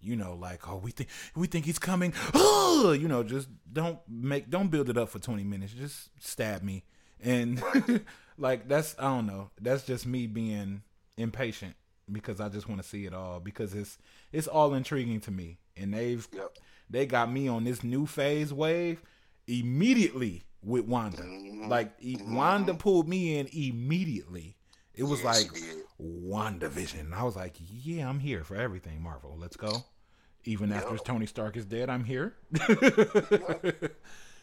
You know, like oh, we think we think he's coming. Oh, you know, just don't make don't build it up for twenty minutes. Just stab me and like that's I don't know. That's just me being impatient because I just want to see it all because it's it's all intriguing to me, and they've yep. They got me on this new phase wave immediately with Wanda. Mm-hmm. Like mm-hmm. Wanda pulled me in immediately. It was yes, like WandaVision. I was like, yeah, I'm here for everything, Marvel. Let's go. Even yep. after Tony Stark is dead, I'm here.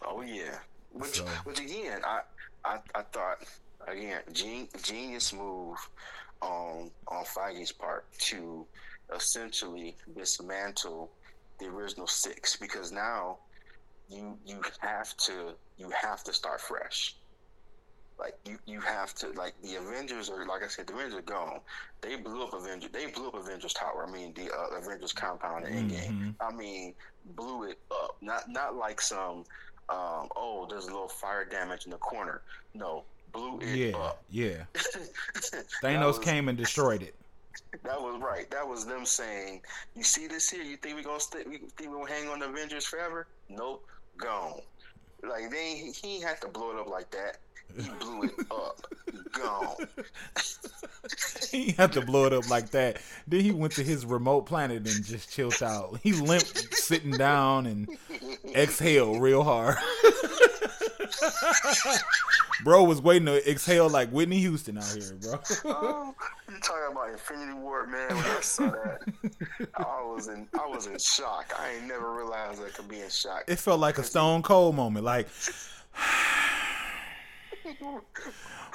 oh yeah. Which, so. which again, I I, I thought again, gen- genius move on on Feige's part to essentially dismantle the original six because now you you have to you have to start fresh. Like you, you have to like the Avengers are like I said the Avengers are gone. They blew up Avengers. They blew up Avengers Tower. I mean the uh, Avengers compound in mm-hmm. Endgame. I mean blew it up. Not not like some um, oh, there's a little fire damage in the corner. No, blew it yeah, up. Yeah. Thanos was, came and destroyed it. That was right. That was them saying, "You see this here? You think we gonna stay? We think we gonna hang on the Avengers forever? Nope, gone." Like they he had to blow it up like that. He blew it up. Gone. he had to blow it up like that. Then he went to his remote planet and just chilled out. He limped sitting down and exhaled real hard. bro was waiting to exhale like Whitney Houston out here, bro. oh, you talking about Infinity War, man? When I saw that, I was in I was in shock. I ain't never realized I could be in shock. It felt like a Stone Cold moment, like.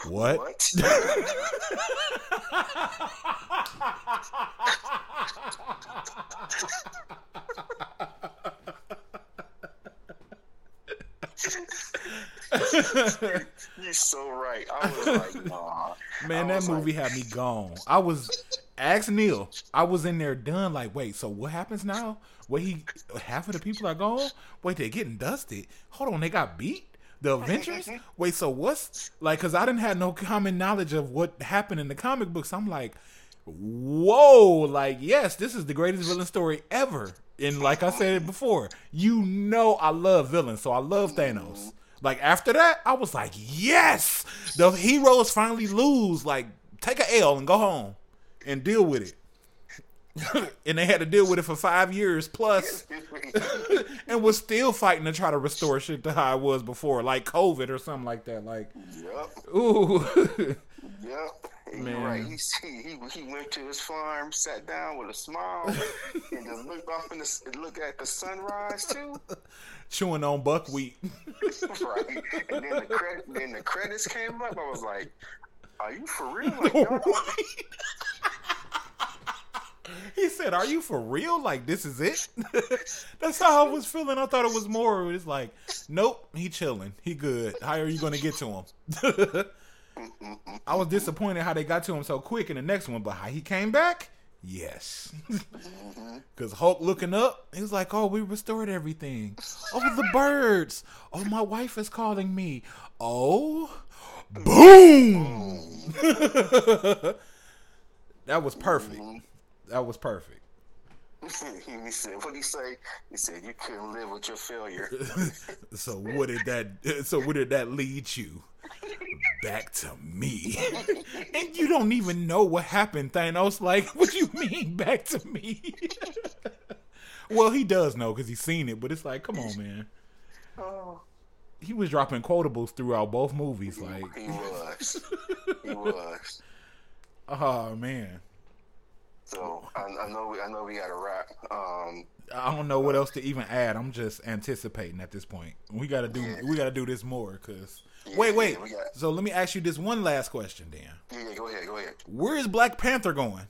What? what? You're so right. I was like, nah. Man, that movie like... had me gone. I was ask Neil. I was in there done. Like, wait, so what happens now? Wait, he half of the people are gone. Wait, they're getting dusted. Hold on, they got beat. The Avengers. wait, so what's like? Because I didn't have no common knowledge of what happened in the comic books. I'm like, whoa, like yes, this is the greatest villain story ever. And like I said before, you know I love villains, so I love Thanos. Like after that, I was like, yes, the heroes finally lose. Like take a L and go home and deal with it. and they had to deal with it for five years plus, and was still fighting to try to restore shit to how it was before, like COVID or something like that. Like, yep. ooh, yep. Man. Right. He, he he went to his farm, sat down with a smile, and just looked off in the look at the sunrise too. Chewing on buckwheat. right. And then the credit, then the credits came up. I was like, "Are you for real?" Like, he said, "Are you for real? Like this is it?" That's how I was feeling. I thought it was more. It's like, nope, he chilling. He good. How are you to get to him? I was disappointed how they got to him so quick in the next one, but how he came back, yes. Because Hulk looking up, he was like, "Oh, we restored everything. Oh, the birds. Oh, my wife is calling me. Oh, boom." that was perfect. That was perfect. he said, "What did he say?" He said, "You couldn't live with your failure." so what did that? So where did that lead you? Back to me, and you don't even know what happened, Thanos. Like, what you mean back to me? well, he does know because he's seen it, but it's like, come on, man. Oh. He was dropping quotables throughout both movies. Like he was, he was. Oh man. So I, I know we, I know we got to wrap. Um, I don't know what else to even add. I'm just anticipating at this point. We got to do yeah. we got to do this more because. Yeah, wait, wait. Yeah, got... So let me ask you this one last question, Dan. Yeah, yeah, go ahead, go ahead. Where is Black Panther going?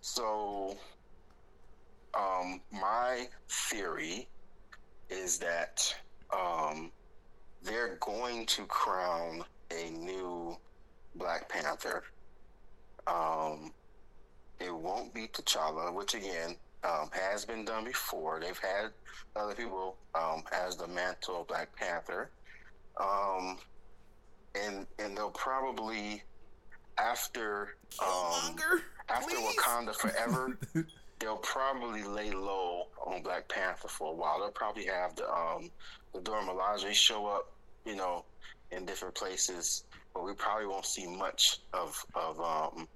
So, um, my theory is that um, they're going to crown a new Black Panther. Um, it won't be T'Challa, which again um, has been done before. They've had other people um, as the mantle of Black Panther, um, and and they'll probably after um, after please. Wakanda Forever. they'll probably lay low on Black Panther for a while. They'll probably have the um the Dora Milaje show up, you know, in different places, but we probably won't see much of of um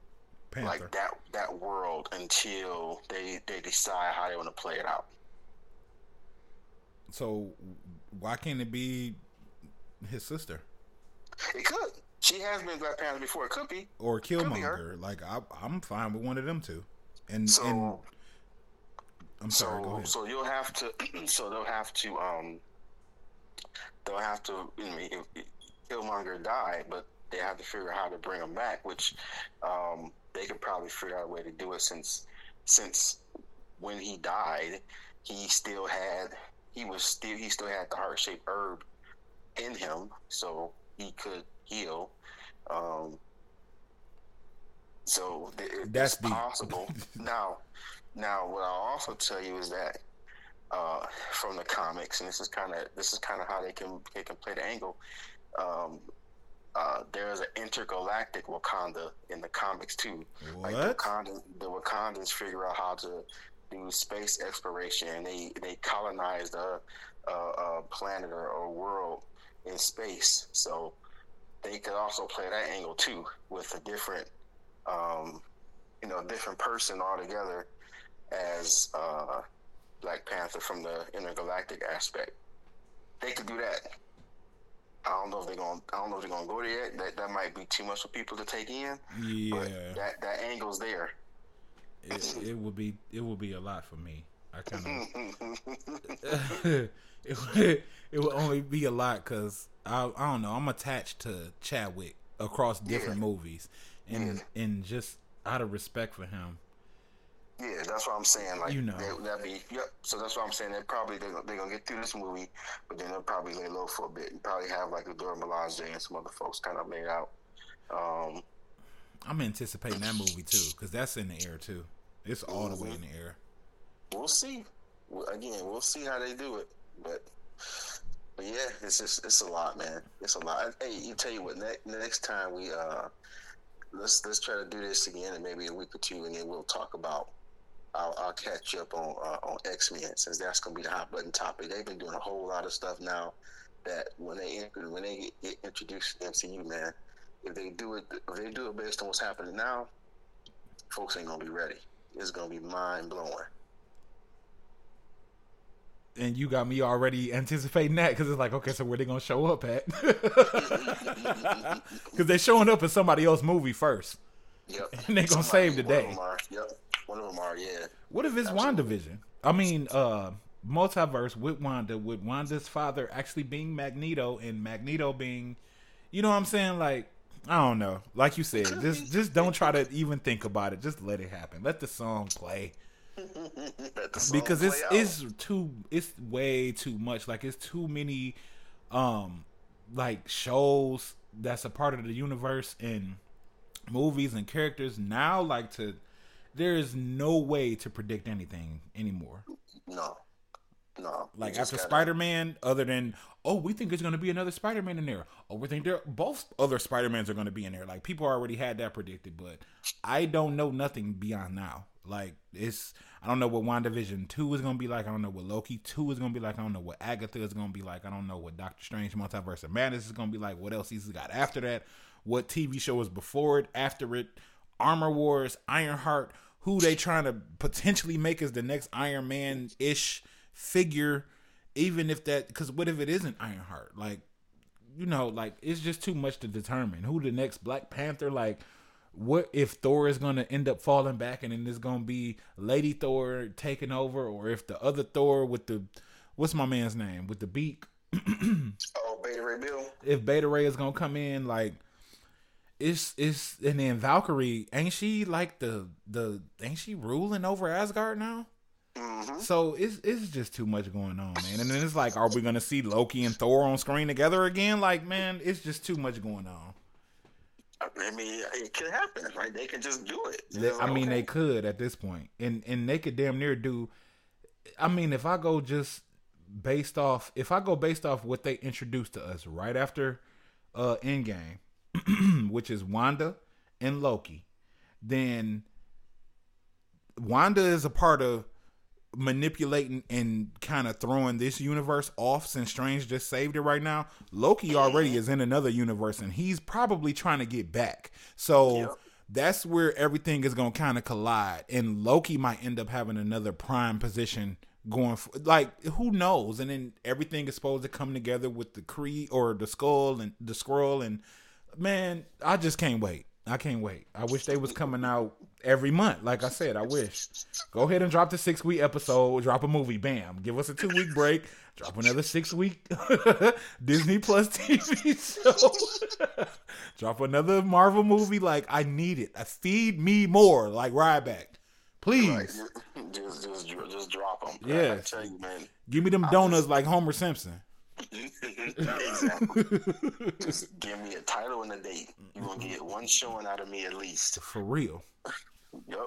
Panther. like that that world until they they decide how they want to play it out. So why can't it be his sister? It could. She has been Black Panther before. It could be. Or Killmonger. Like I, am fine with one of them two. And so, and I'm sorry. So, so you'll have to. so they'll have to. Um, they'll have to. I mean, Killmonger died, but they have to figure out how to bring him back, which um, they could probably figure out a way to do it since since when he died, he still had he was still he still had the heart shaped herb in him, so he could heal. Um, so it, that's possible. now, now what I'll also tell you is that uh, from the comics, and this is kind of this is kind of how they can they can play the angle. Um, uh, there's an intergalactic Wakanda in the comics too. What? Like the Wakanda, the Wakandans figure out how to do space exploration and they they colonized a, a, a planet or a world in space. So they could also play that angle too with a different, um, you know, different person altogether as uh, Black Panther from the intergalactic aspect. They could do that. I don't know if they're gonna. I don't know if they're gonna go there. yet. That that might be too much for people to take in. Yeah, but that that angle's there. It, it would be it would be a lot for me. I kind of it would it would only be a lot because I I don't know. I'm attached to Chadwick across different yeah. movies, and yeah. and just out of respect for him, yeah, that's what I'm saying. Like, you know, they, that be yep. So that's what I'm saying. They probably they're, they're gonna get through this movie, but then they'll probably lay low for a bit and probably have like a Dora Milaje and some other folks kind of made out. Um, I'm anticipating that movie too because that's in the air too. It's all mm-hmm. the way in the air. We'll see. Again, we'll see how they do it, but. But yeah, it's just it's a lot, man. It's a lot. Hey, you tell you what. Ne- next time we uh, let's let's try to do this again in maybe a week or two, and then we'll talk about I'll, I'll catch you up on uh, on X Men since that's gonna be the hot button topic. They've been doing a whole lot of stuff now that when they when they get, introduced to MCU, man, if they do it if they do it based on what's happening now, folks ain't gonna be ready. It's gonna be mind blowing. And you got me already anticipating that because it's like, okay, so where they gonna show up at? Because they're showing up in somebody else's movie first. Yep. And they're gonna Somebody, save the day. Yep. One of them are, yeah. What if it's Absolutely. WandaVision? I mean, uh, multiverse with Wanda, with Wanda's father actually being Magneto and Magneto being, you know what I'm saying? Like, I don't know. Like you said, just just don't try to even think about it. Just let it happen. Let the song play. song because play it's out. it's too it's way too much. Like it's too many um like shows that's a part of the universe and movies and characters now like to there is no way to predict anything anymore. No. No. Like after. Spider Man, other than oh, we think there's gonna be another Spider Man in there. Oh, we think there both other Spider Mans are gonna be in there. Like people already had that predicted, but I don't know nothing beyond now. Like it's I don't know what WandaVision two is gonna be like. I don't know what Loki two is gonna be like. I don't know what Agatha is gonna be like. I don't know what Doctor Strange Multiverse of Madness is gonna be like. What else he's got after that? What TV show is before it, after it? Armor Wars, Ironheart who they trying to potentially make as the next Iron Man ish figure, even if that because what if it isn't Ironheart? Like, you know, like it's just too much to determine who the next Black Panther. Like, what if Thor is gonna end up falling back and then it's gonna be Lady Thor taking over, or if the other Thor with the what's my man's name with the beak? oh, Beta Ray Bill. If Beta Ray is gonna come in, like it's it's and then Valkyrie ain't she like the the ain't she ruling over Asgard now? Mm-hmm. So it's it's just too much going on, man. And then it's like, are we gonna see Loki and Thor on screen together again? Like, man, it's just too much going on. I mean, it could happen, right? They could just do it. I mean, okay. they could at this point, and and they could damn near do. I mean, if I go just based off, if I go based off what they introduced to us right after uh Endgame, which is Wanda and Loki, then Wanda is a part of manipulating and kind of throwing this universe off since Strange just saved it right now. Loki mm-hmm. already is in another universe and he's probably trying to get back. So yep. that's where everything is going to kind of collide and Loki might end up having another prime position going for, like who knows and then everything is supposed to come together with the Kree or the skull and the Skrull and man, I just can't wait. I can't wait. I wish they was coming out every month. Like I said, I wish. Go ahead and drop the six week episode. Drop a movie. Bam. Give us a two week break. Drop another six week Disney Plus TV show. drop another Marvel movie. Like I need it. I feed me more. Like Ryback. Please. Right. Just, just, just drop them. Yeah. tell you, man. Give me them donuts just... like Homer Simpson exactly. Just give me a title and a date. You're gonna get one showing out of me at least. For real. yep.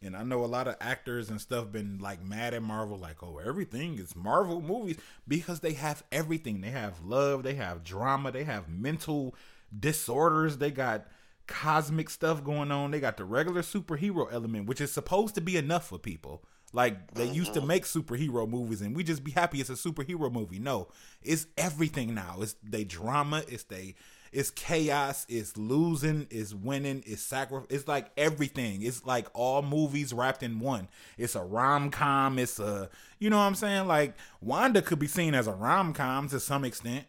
And I know a lot of actors and stuff been like mad at Marvel, like, oh, everything is Marvel movies because they have everything. They have love, they have drama, they have mental disorders, they got cosmic stuff going on, they got the regular superhero element, which is supposed to be enough for people. Like they mm-hmm. used to make superhero movies, and we just be happy it's a superhero movie. No, it's everything now. It's they drama. It's they. It's chaos. It's losing. It's winning. It's sacrifice. It's like everything. It's like all movies wrapped in one. It's a rom com. It's a you know what I'm saying. Like Wanda could be seen as a rom com to some extent,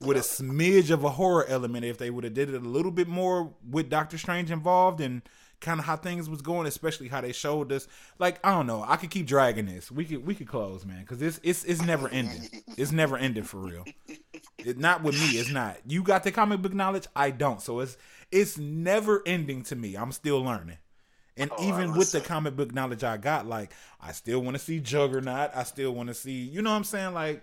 with a smidge of a horror element if they would have did it a little bit more with Doctor Strange involved and kind of how things was going, especially how they showed us. Like I don't know, I could keep dragging this. We could we could close, man, because it's it's it's never ending. It's never ending for real. It, not with me. It's not. You got the comic book knowledge. I don't. So it's it's never ending to me. I'm still learning. And oh, even with the comic book knowledge I got, like I still want to see Juggernaut. I still want to see, you know what I'm saying? Like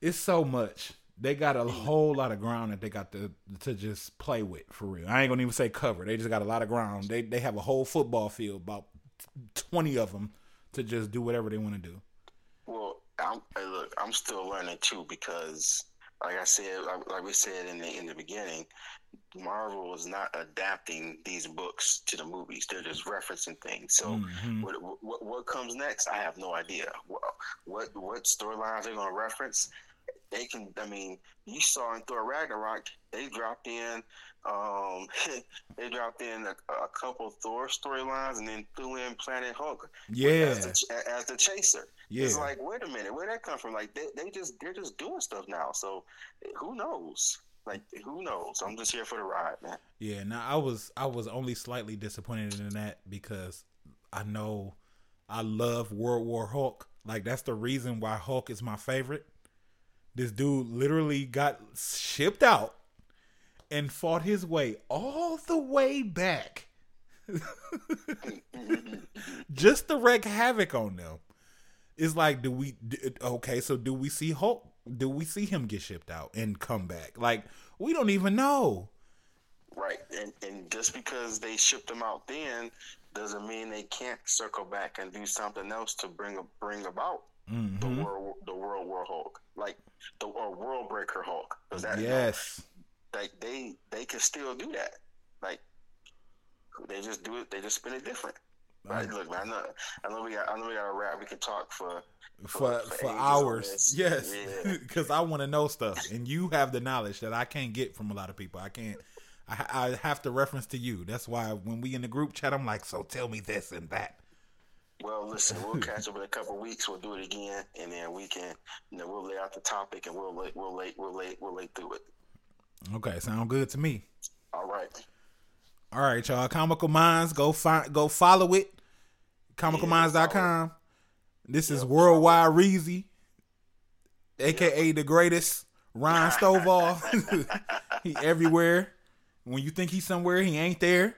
it's so much they got a whole lot of ground that they got to to just play with for real. I ain't gonna even say cover. They just got a lot of ground. They they have a whole football field, about twenty of them, to just do whatever they want to do. Well, I'm, look, I'm still learning too because, like I said, like, like we said in the in the beginning, Marvel is not adapting these books to the movies. They're just referencing things. So mm-hmm. what, what, what comes next? I have no idea. What what, what storylines they're going to reference? They can. I mean, you saw in Thor Ragnarok, they dropped in, um, they dropped in a, a couple Thor storylines, and then threw in Planet Hulk, yeah, as the, as the chaser. Yeah. It's like, wait a minute, where that come from? Like they, they just they're just doing stuff now. So who knows? Like who knows? I'm just here for the ride, man. Yeah. Now I was I was only slightly disappointed in that because I know I love World War Hulk. Like that's the reason why Hulk is my favorite. This dude literally got shipped out and fought his way all the way back just to wreak havoc on them. It's like, do we? Okay, so do we see Hulk? Do we see him get shipped out and come back? Like, we don't even know. Right, and and just because they shipped him out then doesn't mean they can't circle back and do something else to bring bring about mm-hmm. the world the World War Hulk, like the or World Breaker Hulk. Does that yes, like they they can still do that. Like they just do it. They just spin it different. Right? Look, man, I know, I know we got, I know we got a wrap. We can talk for for for, for hours. Yes, because yeah. I want to know stuff, and you have the knowledge that I can't get from a lot of people. I can't. I, I have to reference to you. That's why when we in the group chat, I'm like, so tell me this and that. Well, listen, we'll catch up in a couple weeks. We'll do it again, and then we can, you know, we'll lay out the topic and we'll lay, we'll lay, we'll lay, we'll lay through it. Okay, sound good to me. All right. All right, y'all. Comical Minds, go find, go follow it. ComicalMinds.com. This is Worldwide Reezy, aka the greatest Ron Stovall. he everywhere. When you think he's somewhere, he ain't there.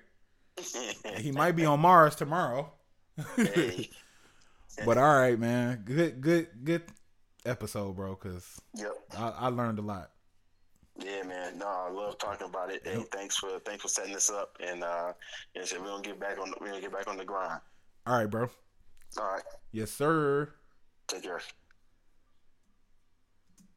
he might be on Mars tomorrow. but all right, man. Good, good, good episode, bro. Cause yep. I, I learned a lot. Yeah, man. No, I love talking about it. Hey, yep. thanks for thanks for setting this up. And uh, yeah, so we're gonna get back on. We're gonna get back on the grind. All right, bro. All right. Yes, sir. Take care.